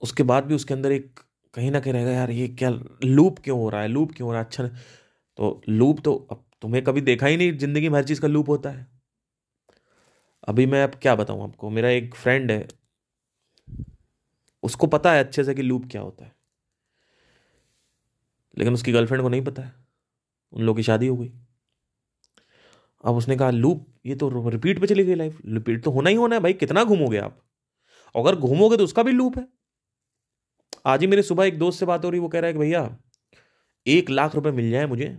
उसके बाद भी उसके अंदर एक कहीं ना कहीं रहेगा, यार, ये क्या लूप क्यों हो रहा है? लूप क्यों हो रहा है? अच्छा तो लूप तो अब तुम्हें कभी देखा ही नहीं, ज़िंदगी में हर चीज़ का लूप होता है। अभी मैं अब क्या बताऊँ आपको? मेरा एक फ्रेंड है, उसको पता है अच्छे से कि लूप क्या होता है। लेकिन उसकी गर्लफ्रेंड को नहीं पता है। उन लोगों की शादी हो गई। अब उसने कहा, लूप, ये तो रिपीट पे चली गई लाइफ रिपीट तो होना ही होना है भाई, कितना घूमोगे आप? अगर घूमोगे तो उसका भी लूप है। आज ही मेरे सुबह एक दोस्त से बात हो रही, वो कह रहा है कि भैया, एक लाख रुपए मिल जाए मुझे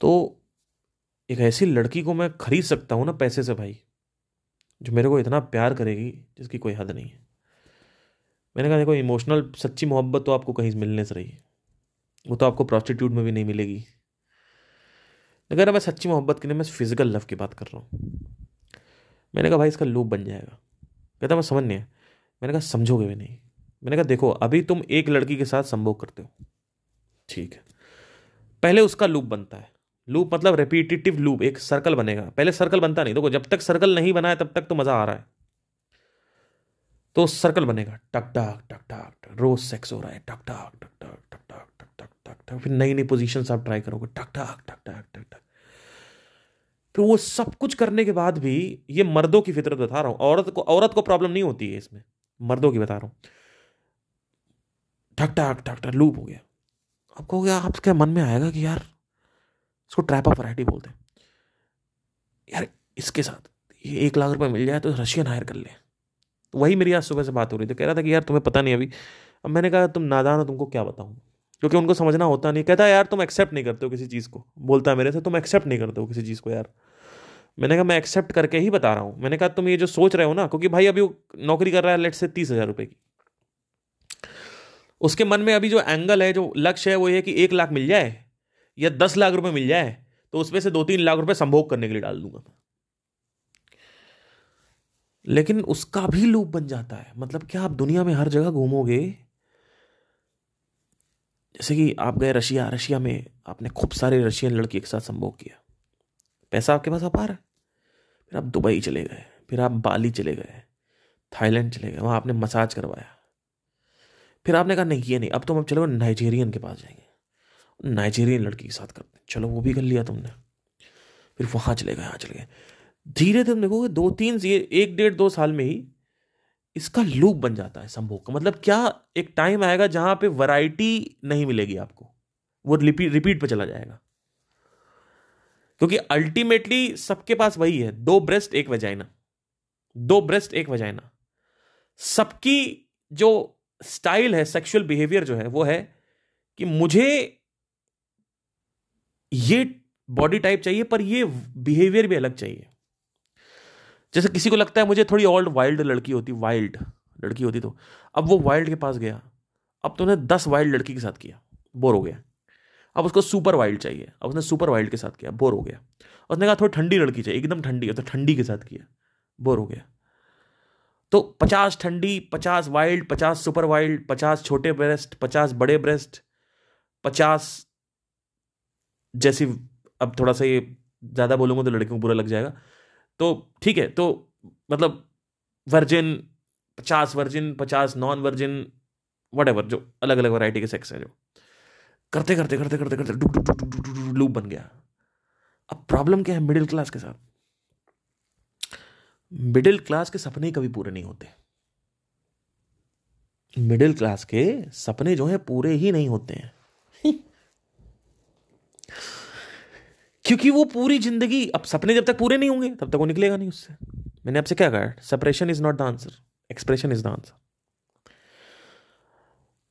तो एक ऐसी लड़की को मैं खरीद सकता हूँ ना पैसे से भाई, जो मेरे को इतना प्यार करेगी, जिसकी कोई हद नहीं है। मैंने कहा, देखो इमोशनल सच्ची मोहब्बत तो आपको कहीं मिलने से रही वो तो आपको प्रॉस्टिट्यूट में भी नहीं मिलेगी। अगर मैं सच्ची मोहब्बत के लिए, मैं फ़िज़िकल लव की बात कर रहा हूँ। मैंने कहा, भाई, इसका लूप बन जाएगा। कहता, मैं समझ नहीं है मैंने कहा, समझोगे भी नहीं। मैंने कहा, देखो, अभी तुम एक लड़की के साथ संभोग करते हो। ठीक है। पहले उसका लूप बनता है। लूप मतलब रिपीटेटिव लूप एक सर्कल बनेगा। पहले सर्कल बनता नहीं। देखो, जब तक सर्कल नहीं बना है, तब तक तो मज़ा आ रहा है। तो सर्कल बनेगा। टक टक टक टक रोज सेक्स हो रहा है। टक टक टक टक टक टक। टक टक टक। टक फिर नई नई पोजीशन आप ट्राई करोगे। टक टक टक टक टक टक। फिर वो सब कुछ करने के बाद भी ये मर्दों की फितरत बता रहा हूँ। औरत को औरत को प्रॉब्लम नहीं होती है इसमें। मर्दों की बता रहा हूँ। ठक ठक ठक ठक लूप हो गया। अब कहोगे आपके मन में आएगा कि यार, इसको ट्रैप ऑफ़ वराइटी बोलते हैं? यार, इसके साथ ये एक लाख रुपए मिल जाए तो रशियन हायर कर ले। तो वही मेरी आज सुबह से बात हो रही थी। कह रहा था कि यार, तुम्हें पता नहीं अभी। अब मैंने कहा, तुम नादान हो, तुमको क्या बताऊँ? क्योंकि उनको समझना होता नहीं। कहता यार, तुम एक्सेप्ट नहीं करते हो किसी चीज़ को। बोलता है मेरे से, तुम एक्सेप्ट नहीं करते हो किसी चीज़ को, यार। मैंने कहा, मैं एक्सेप्ट करके ही बता रहा हूँ। मैंने कहा, तुम ये जो सोच रहे हो ना, क्योंकि भाई अभी नौकरी कर रहा है लेट से तीस हज़ार रुपये की। उसके मन में अभी जो एंगल है, जो लक्ष्य है, वो ये कि एक लाख मिल जाए या दस लाख रुपए मिल जाए तो उसमें से दो तीन लाख रुपए संभोग करने के लिए डाल दूँगा मैं। लेकिन उसका भी लूप बन जाता है। मतलब क्या आप दुनिया में हर जगह घूमोगे जैसे कि आप गए रशिया रशिया में आपने खूब सारे रशियन लड़की के साथ संभोग किया। पैसा आपके पास अपार है? फिर आप दुबई चले गए, फिर आप बाली चले गए, थाईलैंड चले गए, वहाँ आपने मसाज करवाया। फिर आपने कहा, नहीं, ये नहीं, अब तुम अब चलो नाइजेरियन के पास जाएँगे। नाइजीरियन लड़की के साथ करते चलो, वो भी कर लिया तुमने। फिर वहाँ चले गए, यहाँ चले गए। धीरे धीरे देखोगे दो, तीन एक डेढ़, दो साल में ही इसका लूप बन जाता है संभोग का। मतलब क्या एक टाइम आएगा जहाँ पे वैरायटी नहीं मिलेगी आपको? वो रिपीट रिपीट पे चला जाएगा। क्योंकि अल्टीमेटली सबके पास वही है। दो ब्रेस्ट एक वजाइना दो ब्रेस्ट एक वजाइना सबकी जो स्टाइल है सेक्सुअल बिहेवियर जो है, वो है कि मुझे ये बॉडी टाइप चाहिए, पर ये बिहेवियर भी अलग चाहिए। जैसे किसी को लगता है मुझे थोड़ी ओल्ड वाइल्ड लड़की होती वाइल्ड लड़की होती तो। अब वो वाइल्ड के पास गया। अब तो उन्हें दस वाइल्ड लड़की के साथ किया। बोर हो गया। अब उसको सुपर वाइल्ड चाहिए। अब उसने सुपर वाइल्ड के साथ किया। बोर हो गया। उसने कहा, थोड़ी ठंडी लड़की चाहिए। एकदम ठंडी। तो ठंडी के साथ किया। बोर हो गया। तो पचास ठंडी, पचास वाइल्ड पचास सुपर वाइल्ड पचास छोटे ब्रेस्ट पचास बड़े ब्रेस्ट पचास जैसी, अब थोड़ा सा ये ज़्यादा बोलूँगा तो लड़कियों को बुरा लग जाएगा। तो ठीक है तो मतलब वर्जिन पचास वर्जिन पचास नॉन वर्जिन वट जो अलग अलग वैरायटी के सेक्स है जो। करते करते करते करते करते लूप बन गया। अब प्रॉब्लम क्या है मिडिल क्लास के साथ? मिडिल क्लास के सपने कभी पूरे नहीं होते। मिडिल क्लास के सपने जो है पूरे ही नहीं होते हैं। क्योंकि वो पूरी ज़िंदगी, अब सपने जब तक पूरे नहीं होंगे, तब तक वो निकलेगा नहीं उससे। मैंने आपसे क्या कहा separation is not the answer expression is the answer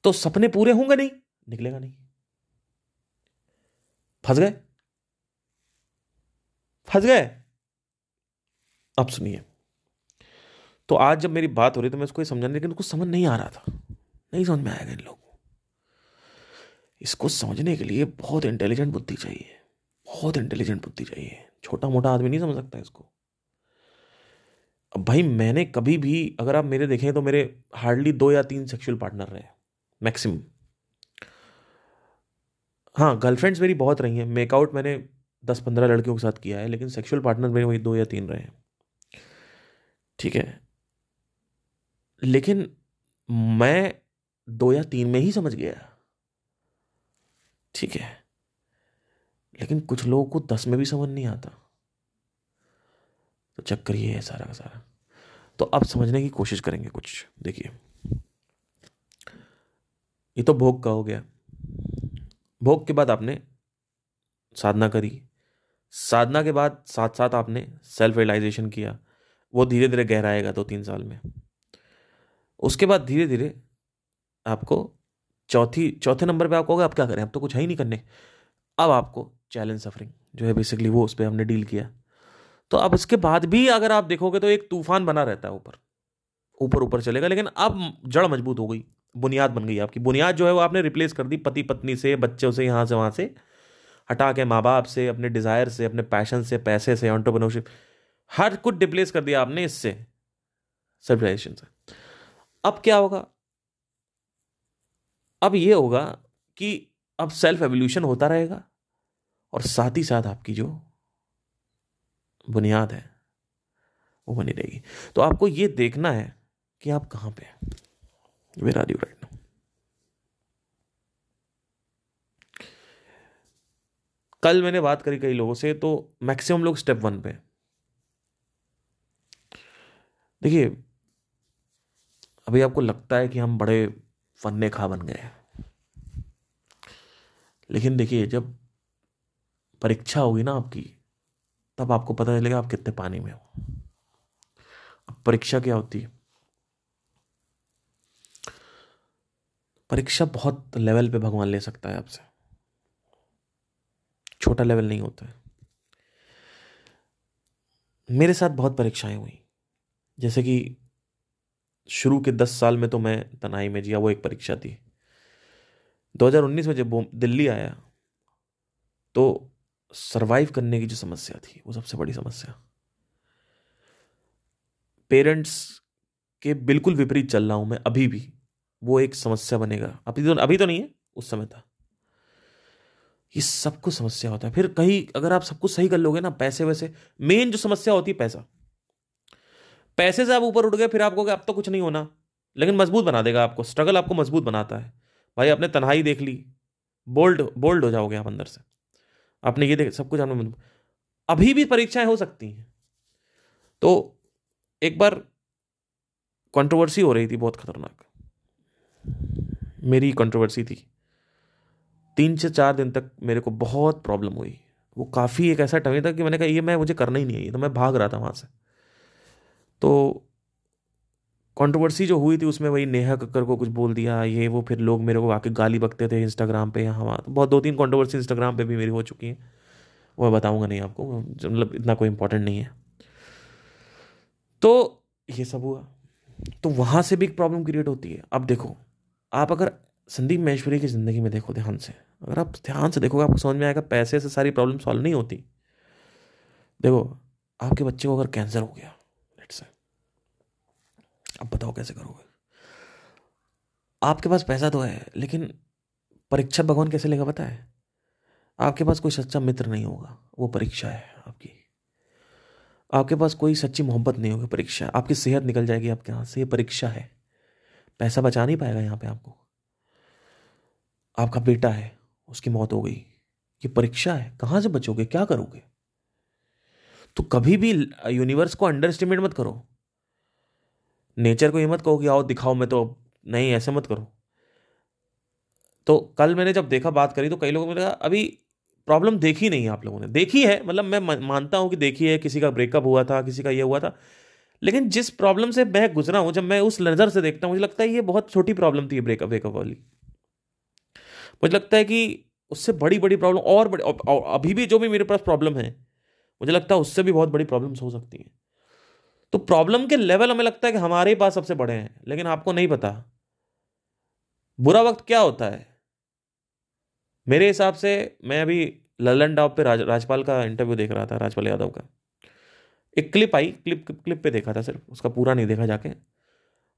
तो सपने पूरे होंगे नहीं, निकलेगा नहीं। फंस गए? फंस गए? अब सुनिए। तो आज जब मेरी बात हो रही तो मैं उसको समझाने, लेकिन कुछ समझ नहीं आ रहा था। नहीं समझ में आएगा इन लोगों इसको समझने के लिए बहुत इंटेलिजेंट बुद्धि चाहिए। बहुत इंटेलिजेंट बुद्धि चाहिए। छोटा मोटा आदमी नहीं समझ सकता इसको। अब भाई मैंने कभी भी, अगर आप मेरे देखें तो मेरे हार्डली दो या तीन सेक्सुअल पार्टनर रहे मैक्सिमम हाँ गर्लफ्रेंड्स मेरी बहुत रही हैं। मेकआउट मैंने दस पंद्रह लड़कियों के साथ किया है, लेकिन सेक्सुअल पार्टनर मेरे वही दो या तीन रहे हैं। ठीक है? लेकिन मैं दो या तीन में ही समझ गया। ठीक है? लेकिन कुछ लोगों को दस में भी समझ नहीं आता। तो चक्कर ये है सारा का सारा। तो अब समझने की कोशिश करेंगे कुछ, देखिए। ये तो भोग का हो गया। भोग के बाद आपने साधना करी। साधना के बाद साथ साथ आपने सेल्फ रियलाइजेशन किया। वो धीरे धीरे गहराएगा दो तीन साल में। उसके बाद धीरे धीरे आपको चौथी, चौथे नंबर पे आपको होगा आप क्या करें आप तो कुछ है ही नहीं करने। अब आपको चैलेंज सफरिंग जो है बेसिकली वो उस पर हमने डील किया। तो अब उसके बाद भी अगर आप देखोगे तो एक तूफ़ान बना रहता है ऊपर। ऊपर ऊपर चलेगा, लेकिन अब जड़ मज़बूत हो गई, बुनियाद बन गई आपकी। बुनियाद जो है वो आपने रिप्लेस कर दी पति पत्नी से, बच्चों से, यहाँ से, वहाँ से। हटा के माँ बाप से, अपने डिज़ायर से, अपने पैशन से, पैसे से ऑन्टरप्रनोरशिप हर कुछ रिप्लेस कर दिया आपने इससे। सेल्फ से। अब क्या होगा? अब ये होगा कि अब सेल्फ एवोल्यूशन होता रहेगा और साथ ही साथ आपकी जो बुनियाद है, वो बनी रहेगी। तो आपको ये देखना है कि आप कहाँ पे where are you right now कल मैंने बात करी कई लोगों से तो मैक्सिमम लोग स्टेप वन पे देखिए, अभी आपको लगता है कि हम बड़े फन्ने खा बन गए लेकिन देखिए, जब परीक्षा होगी ना आपकी, तब आपको पता चलेगा आप कितने पानी में हो। अब परीक्षा क्या होती है? परीक्षा बहुत लेवल पे भगवान ले सकता है आपसे। छोटा लेवल नहीं होता है। मेरे साथ बहुत परीक्षाएँ हुई। जैसे कि शुरू के दस साल में तो मैं तनाई में जिया वो एक परीक्षा थी। 2019 में जब दिल्ली आया तो सरवाइव करने की जो समस्या थी, वो सबसे बड़ी समस्या। पेरेंट्स के बिल्कुल विपरीत चल रहा हूँ मैं अभी भी। वो एक समस्या बनेगा। अभी तो अभी तो नहीं है, उस समय था। ये सब कुछ समस्या होता है। फिर कहीं, अगर आप सब कुछ सही कर लोगे ना, पैसे वैसे मेन जो समस्या होती है पैसा। पैसे से आप ऊपर उठ गए, फिर आपको अब तो कुछ नहीं होना। लेकिन मज़बूत बना देगा आपको। स्ट्रगल आपको मज़बूत बनाता है। भाई आपने तन्हाई देख ली। बोल्ड बोल्ड हो जाओगे आप अंदर से। आपने ये देख, सब कुछ आपने अभी भी परीक्षाएँ हो सकती हैं। तो एक बार कंट्रोवर्सी हो रही थी बहुत खतरनाक। मेरी कंट्रोवर्सी थी। तीन से चार दिन तक मेरे को बहुत प्रॉब्लम हुई। वो काफ़ी एक ऐसा टाइम था कि मैंने कहा, ये मैं, मुझे करना ही नहीं है तो मैं भाग रहा था वहाँ से। तो कंट्रोवर्सी जो हुई थी उसमें वही नेहा कक्कर को कुछ बोल दिया, ये, वो, फिर लोग मेरे को आके गाली बकते थे इंस्टाग्राम पे, यहाँ, वहाँ। तो बहुत दो तीन कंट्रोवर्सी इंस्टाग्राम पे भी मेरी हो चुकी हैं। वो मैं बताऊँगा नहीं आपको मतलब इतना कोई इंपॉर्टेंट नहीं है। तो ये सब हुआ। तो वहाँ से भी एक प्रॉब्लम क्रिएट होती है। अब देखो, आप अगर संदीप महेश्वरी की ज़िंदगी में देखो ध्यान से, अगर आप ध्यान से देखोगे, आपको समझ में आएगा, पैसे से सारी प्रॉब्लम सॉल्व नहीं होती। देखो, आपके बच्चे को अगर कैंसर हो गया अब बताओ कैसे करोगे? आपके पास पैसा तो है, लेकिन परीक्षा भगवान कैसे लेगा पता है? आपके पास कोई सच्चा मित्र नहीं होगा, वो परीक्षा है आपकी। आपके पास कोई सच्ची मोहब्बत नहीं होगी परीक्षा, आपकी सेहत निकल जाएगी आपके हाथ से, ये परीक्षा है। पैसा बचा नहीं पाएगा यहाँ पे आपको। आपका बेटा है, उसकी मौत हो गई, ये परीक्षा है, कहाँ से बचोगे, क्या करोगे? तो कभी भी यूनिवर्स को अंडर एस्टिमेट मत करो। नेचर को ये मत कहो कि आओ दिखाओ, मैं तो अब नहीं, ऐसे मत करो। तो कल मैंने जब देखा, बात करी तो कई लोगों ने कहा अभी प्रॉब्लम देखी नहीं है आप लोगों ने। देखी है मतलब मैं मानता हूँ कि देखी है, किसी का ब्रेकअप हुआ था, किसी का ये हुआ था, लेकिन जिस प्रॉब्लम से मैं गुजरा हूँ, जब मैं उस नज़र से देखता हूँ, मुझे लगता है ये बहुत छोटी प्रॉब्लम थी, ब्रेकअप ब्रेकअप वाली। मुझे लगता है कि उससे बड़ी बड़ी प्रॉब्लम और बड़ी अभी भी जो भी मेरे पास प्रॉब्लम है, मुझे लगता है उससे भी बहुत बड़ी प्रॉब्लम्स हो सकती हैं। तो प्रॉब्लम के लेवल हमें लगता है कि हमारे पास सबसे बड़े हैं लेकिन आपको नहीं पता। बुरा वक्त क्या होता है? मेरे हिसाब से मैं अभी ललन डॉप पे राज, राजपाल का इंटरव्यू देख रहा था राजपाल यादव का। एक क्लिप आई क्लिप क्लिप पे देखा था सिर्फ़ उसका पूरा नहीं देखा जाके।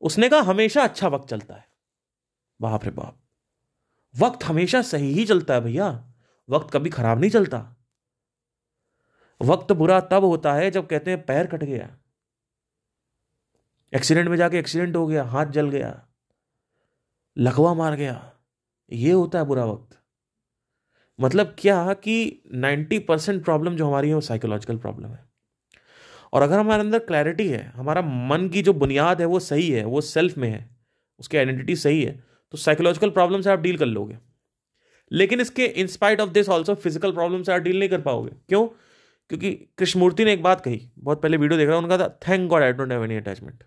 उसने कहा हमेशा अच्छा वक्त चलता है। बाप रे बाप। वक्त हमेशा सही ही चलता है भैया। वक्त कभी खराब नहीं चलता। वक्त बुरा तब होता है जब कहते हैं पैर कट गया। एक्सीडेंट में जाके एक्सीडेंट हो गया, हाथ जल गया, लकवा मार गया, ये होता है बुरा वक्त। मतलब क्या कि 90 परसेंट प्रॉब्लम जो हमारी है वो साइकोलॉजिकल प्रॉब्लम है। और अगर हमारे अंदर क्लैरिटी है, हमारा मन की जो बुनियाद है वो सही है, वो सेल्फ में है, उसकी आइडेंटिटी सही है तो साइकोलॉजिकल प्रॉब्लम से आप डील कर लोगे। लेकिन इसके in spite of this also physical problem से आप डील नहीं कर पाओगे। क्यों? क्योंकि कृष्णमूर्ति ने एक बात कही, बहुत पहले वीडियो देख रहा हूँ, उनका था thank God I don't have any attachment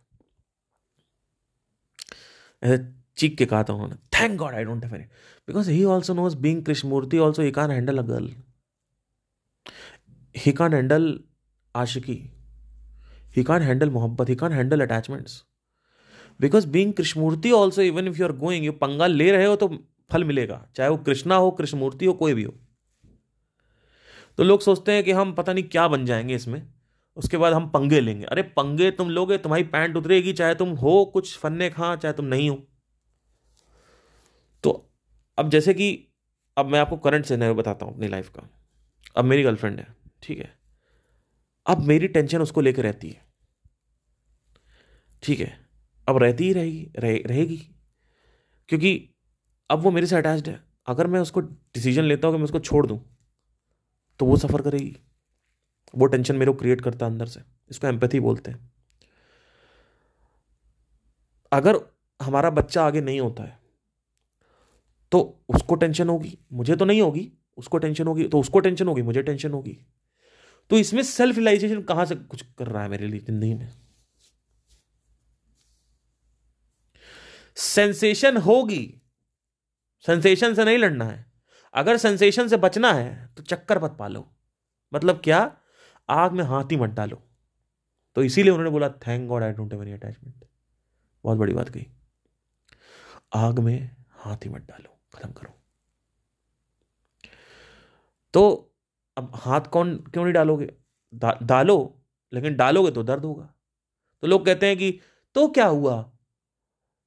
चीख के कहा था उन्होंने thank God I don't have any because he also knows being Krishnamurti also he can handle a girl he can handle Aashiqui he can handle मोहब्बत he can handle attachments because being Krishnamurti also even if you are going you पंगा ले रहे हो तो फल मिलेगा चाहे वो कृष्णा हो कृष्णमूर्ति हो कोई भी हो तो लोग सोचते हैं कि हम पता नहीं क्या बन जाएँगे इसमें। उसके बाद हम पंगे लेंगे। अरे पंगे तुम लोगे तुम्हारी पैंट उतरेगी चाहे तुम हो कुछ फन्ने खा चाहे तुम नहीं हो। तो अब जैसे कि अब मैं आपको करंट सिनेरियो बताता हूँ अपनी लाइफ का। अब मेरी गर्लफ्रेंड है ठीक है? अब मेरी टेंशन उसको लेकर रहती है। ठीक है? अब रहती ही रहेगी रहे, रहेगी। क्योंकि अब वो मेरे से अटैच्ड है। अगर मैं उसको डिसीज़न लेता हूँ कि मैं उसको छोड़ दूँ तो वो सफ़र करेगी। वो टेंशन मेरे को क्रिएट करता है अंदर से। इसको एम्पैथी बोलते हैं। अगर हमारा बच्चा आगे नहीं होता है तो उसको टेंशन होगी। मुझे तो नहीं होगी, उसको टेंशन होगी तो उसको टेंशन होगी, मुझे टेंशन होगी। तो इसमें सेल्फ रिलाइजेशन कहाँ से कुछ कर रहा है मेरे लिए? ज़िंदगी में। सेंसेशन होगी। सेंसेशन से नहीं लड़ना है। अगर सेंसेशन से बचना है तो चक्कर मत पालो। मतलब क्या? आग में हाथ ही मत डालो। तो इसीलिए उन्होंने बोला thank God I don't have any attachment बहुत बड़ी बात कही। आग में हाथ ही मत डालो। खत्म करो। तो अब हाथ कौन क्यों नहीं डालोगे? दा, डालो लेकिन डालोगे तो दर्द होगा। तो लोग कहते हैं कि तो क्या हुआ?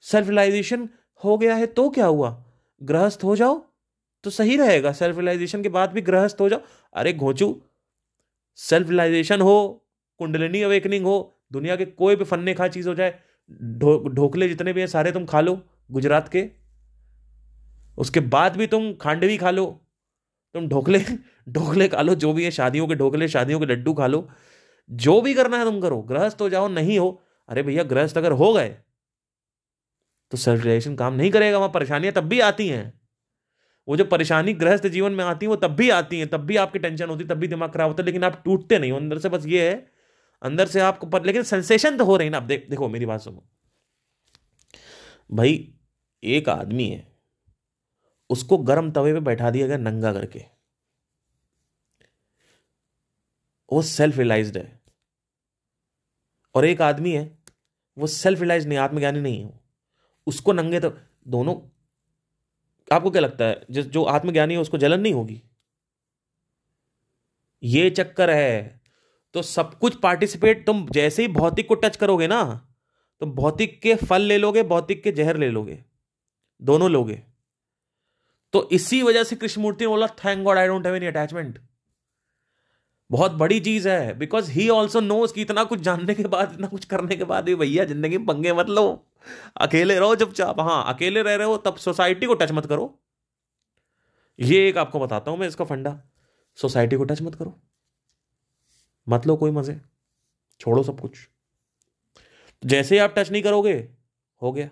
सेल्फ रिलाइजेशन हो गया है तो क्या हुआ? गृहस्थ हो जाओ तो सही रहेगा। सेल्फ रिलाइजेशन के बाद भी गृहस्थ हो जाओ। अरे घोचू सेल्फ रिलाइजेशन हो, कुंडलिनी अवेकनिंग हो, दुनिया के कोई भी फन्ने खा चीज़ हो जाए ढोकले जितने भी हैं, सारे तुम खा लो, गुजरात के। उसके बाद भी तुम खांडवी खा लो, तुम ढोकले ढोकले खा लो, जो भी है, शादियों के ढोकले, शादियों के लड्डू खा लो, जो भी करना है तुम करो गृहस्थ हो जाओ, नहीं हो, अरे भैया गृहस्थ अगर हो गए तो सेल्फ रिलेशन काम नहीं करेगा, वहाँ परेशानियाँ तब भी आती हैं। वो जो परेशानी गृहस्थ जीवन में आती है, वो तब भी आती है, तब भी आपकी टेंशन होती है तब भी दिमाग खराब होता है, लेकिन आप टूटते नहीं हो। अंदर से बस ये है, अंदर से आपको पर, लेकिन सेंसेशन तो हो रही ना। आप देख देखो, मेरी बात सुनो। भाई, एक आदमी है, उसको गर्म तवे पे बैठा दिया गया नंगा करके। वो सेल्फ रिलाइज्ड है। और एक आदमी है, वो सेल्फ रिलाइज नहीं, आत्मज्ञानी नहीं है उसको नंगे तो दोनों आपको क्या लगता है? जिस जो आत्मज्ञानी है, उसको जलन नहीं होगी? ये चक्कर है। तो सब कुछ पार्टिसिपेट तुम जैसे ही भौतिक को टच करोगे ना तो भौतिक के फल ले लोगे, भौतिक के जहर ले लोगे। दोनों लोगे। तो इसी वजह से कृष्णमूर्ति ने बोला thank God I don't have any attachment बहुत बड़ी चीज़ है बिकॉज़ ही ऑल्सो नोज़ कि इतना कुछ जानने के बाद, इतना कुछ करने के बाद भी, भैया, ज़िंदगी में पंगे मत लो। अकेले रहो जब चाप हाँ अकेले रह रहे हो, तब सोसाइटी को टच मत करो। ये एक आपको बताता हूँ मैं इसका फंडा। सोसाइटी को टच मत करो। मत लो कोई मज़े। छोड़ो सब कुछ। जैसे ही आप टच नहीं करोगे, हो गया।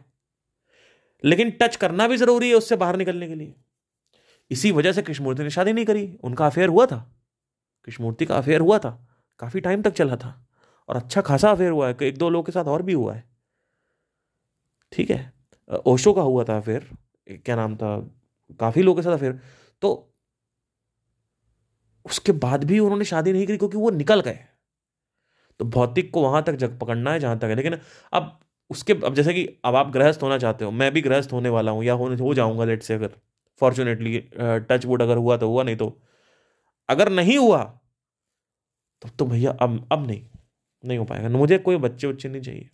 लेकिन टच करना भी ज़रूरी है उससे बाहर निकलने के लिए। इसी वजह से कृष्णमूर्ति ने शादी नहीं करी। उनका अफेयर हुआ था। कृष्णमूर्ति का अफेयर हुआ था। काफ़ी टाइम तक चला था। और अच्छा खासा अफेयर हुआ है। एक दो लोगों के साथ और भी हुआ है। ठीक है? ओशो का हुआ था फिर क्या नाम था काफ़ी लोगों के साथ फिर तो उसके बाद भी उन्होंने शादी नहीं करी क्योंकि वो निकल गए। तो भौतिक को वहाँ तक जग पकड़ना है जहाँ तक है। लेकिन अब उसके अब जैसे कि अब आप गृहस्थ होना चाहते हो मैं भी गृहस्थ होने वाला हूँ या होने हो जाऊँगा लेट से अगर फॉर्चुनेटली टच वुड अगर हुआ तो हुआ नहीं तो। अगर नहीं हुआ तब तो, भैया अब अब नहीं नहीं हो पाएगा। मुझे कोई बच्चे उच्चे नहीं चाहिए।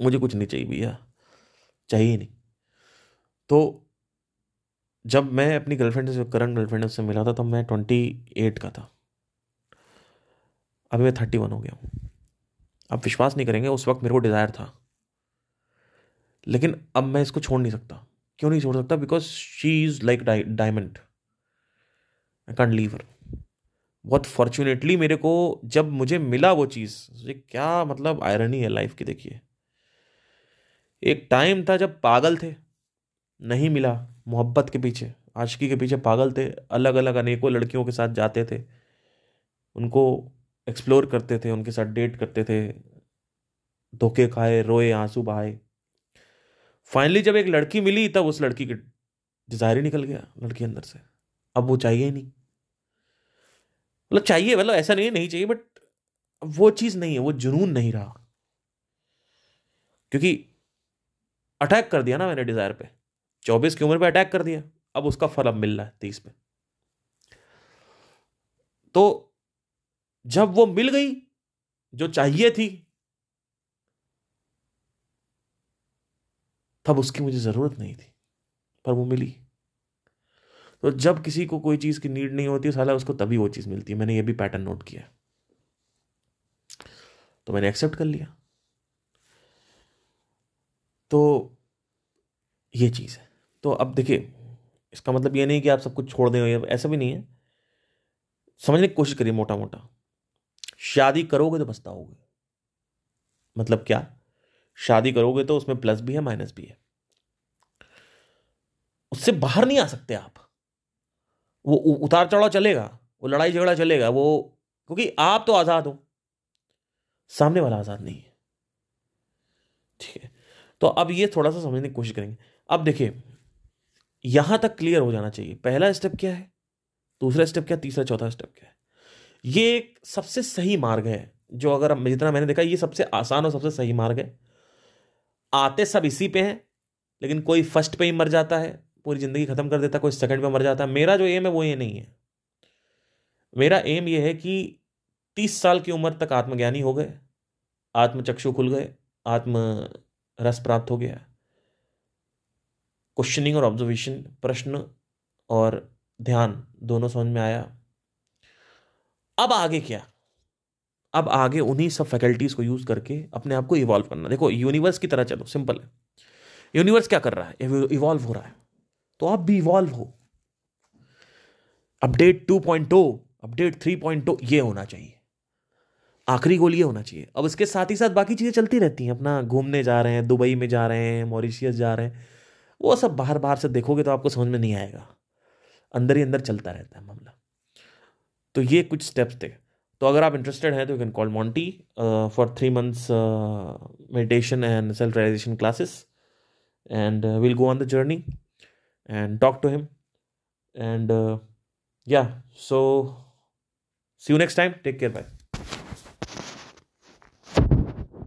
मुझे कुछ नहीं चाहिए भैया, चाहिए नहीं। तो जब मैं अपनी गर्लफ्रेंड से करंट गर्लफ्रेंड से मिला था तब मैं ट्वेंटी एट का था। अभी मैं थर्टी वन हो गया हूँ। आप विश्वास नहीं करेंगे, उस वक्त मेरे को डिज़ायर था। लेकिन अब मैं इसको छोड़ नहीं सकता। क्यों नहीं छोड़ सकता? Because she is like diamond I can't leave her बहुत फॉर्चुनेटली मेरे को जब मुझे मिला वो चीज़ क्या मतलब आयरनी है लाइफ की, देखिए। एक टाइम था जब पागल थे। नहीं मिला मोहब्बत के पीछे। आशिकी के पीछे पागल थे। अलग अलग अनेकों लड़कियों के साथ जाते थे। उनको एक्सप्लोर करते थे, उनके साथ डेट करते थे। धोखे खाए, रोए, आँसू बहाए। फाइनली जब एक लड़की मिली, तब उस लड़की के डिज़ायर ही निकल गया लड़की अंदर से। अब वो चाहिए ही नहीं। मतलब चाहिए मतलब ऐसा नहीं नहीं चाहिए बट वो चीज़ नहीं है, वो जुनून नहीं रहा। क्योंकि अटैक कर दिया ना मैंने डिज़ायर पे। चौबीस की उम्र पे अटैक कर दिया। अब उसका फल अब मिल रहा है तीस पे तो जब वो मिल गई, जो चाहिए थी, तब उसकी मुझे ज़रूरत नहीं थी, पर वो मिली। तो जब किसी को कोई चीज़ की नीड नहीं होती, साला उसको तभी वो चीज़ मिलती है। मैंने ये भी पैटर्न नोट किया तो मैंने एक्सेप्ट कर लिया। तो ये चीज़ है। तो अब देखिए, इसका मतलब ये नहीं कि आप सब कुछ छोड़ दें ऐसा भी नहीं है। समझने की कोशिश करिए मोटा मोटा शादी करोगे तो पछताओगे। मतलब क्या? शादी करोगे तो उसमें प्लस भी है, माइनस भी है। उससे बाहर नहीं आ सकते आप। वो उतार चढ़ाव चलेगा, वो लड़ाई झगड़ा चलेगा, वो, क्योंकि आप तो आज़ाद हो। सामने वाला आज़ाद नहीं है। ठीक है? तो अब ये थोड़ा सा समझने की कोशिश करेंगे। अब देखिए, यहाँ तक क्लियर हो जाना चाहिए। पहला स्टेप क्या है? दूसरा स्टेप क्या तीसरा, चौथा स्टेप क्या है? ये एक सबसे सही मार्ग है, जो अगर जितना मैंने देखा, ये सबसे आसान और सबसे सही मार्ग है। आते सब इसी पे हैं, लेकिन कोई फ़र्स्ट पे ही मर जाता है, पूरी ज़िंदगी ख़त्म कर देता है, कोई सेकंड पे मर जाता है। मेरा जो एम है, वो ये नहीं है। मेरा एम ये है कि तीस साल की उम्र तक आत्मज्ञानी हो गए, आत्मचक्षु खुल गए, आत्म रस प्राप्त हो गया क्वेश्चनिंग और ऑब्जर्वेशन प्रश्न और ध्यान दोनों समझ में आया। अब आगे क्या? अब आगे उन्हीं सब फैकल्टीज को यूज़ करके अपने आप को इवॉल्व करना। देखो यूनिवर्स की तरह चलो सिंपल है। यूनिवर्स क्या कर रहा है? इवॉल्व हो रहा है। तो आप भी इवॉल्व हो। Update two point two update three point two ये होना चाहिए। आखिरी गोल ये होना चाहिए। अब इसके साथ ही साथ बाकी चीज़ें चलती रहती हैं। अपना घूमने जा रहे हैं, दुबई में जा रहे हैं, मॉरिशियस जा रहे हैं। वो सब बाहर बाहर से देखोगे तो आपको समझ में नहीं आएगा। अंदर ही अंदर चलता रहता है मामला। तो ये कुछ स्टेप्स थे। तो अगर आप इंटरेस्टेड हैं तो you can call Monty for three months meditation and self realization classes and will go on the journey and talk to him and या so see you next time take care bye.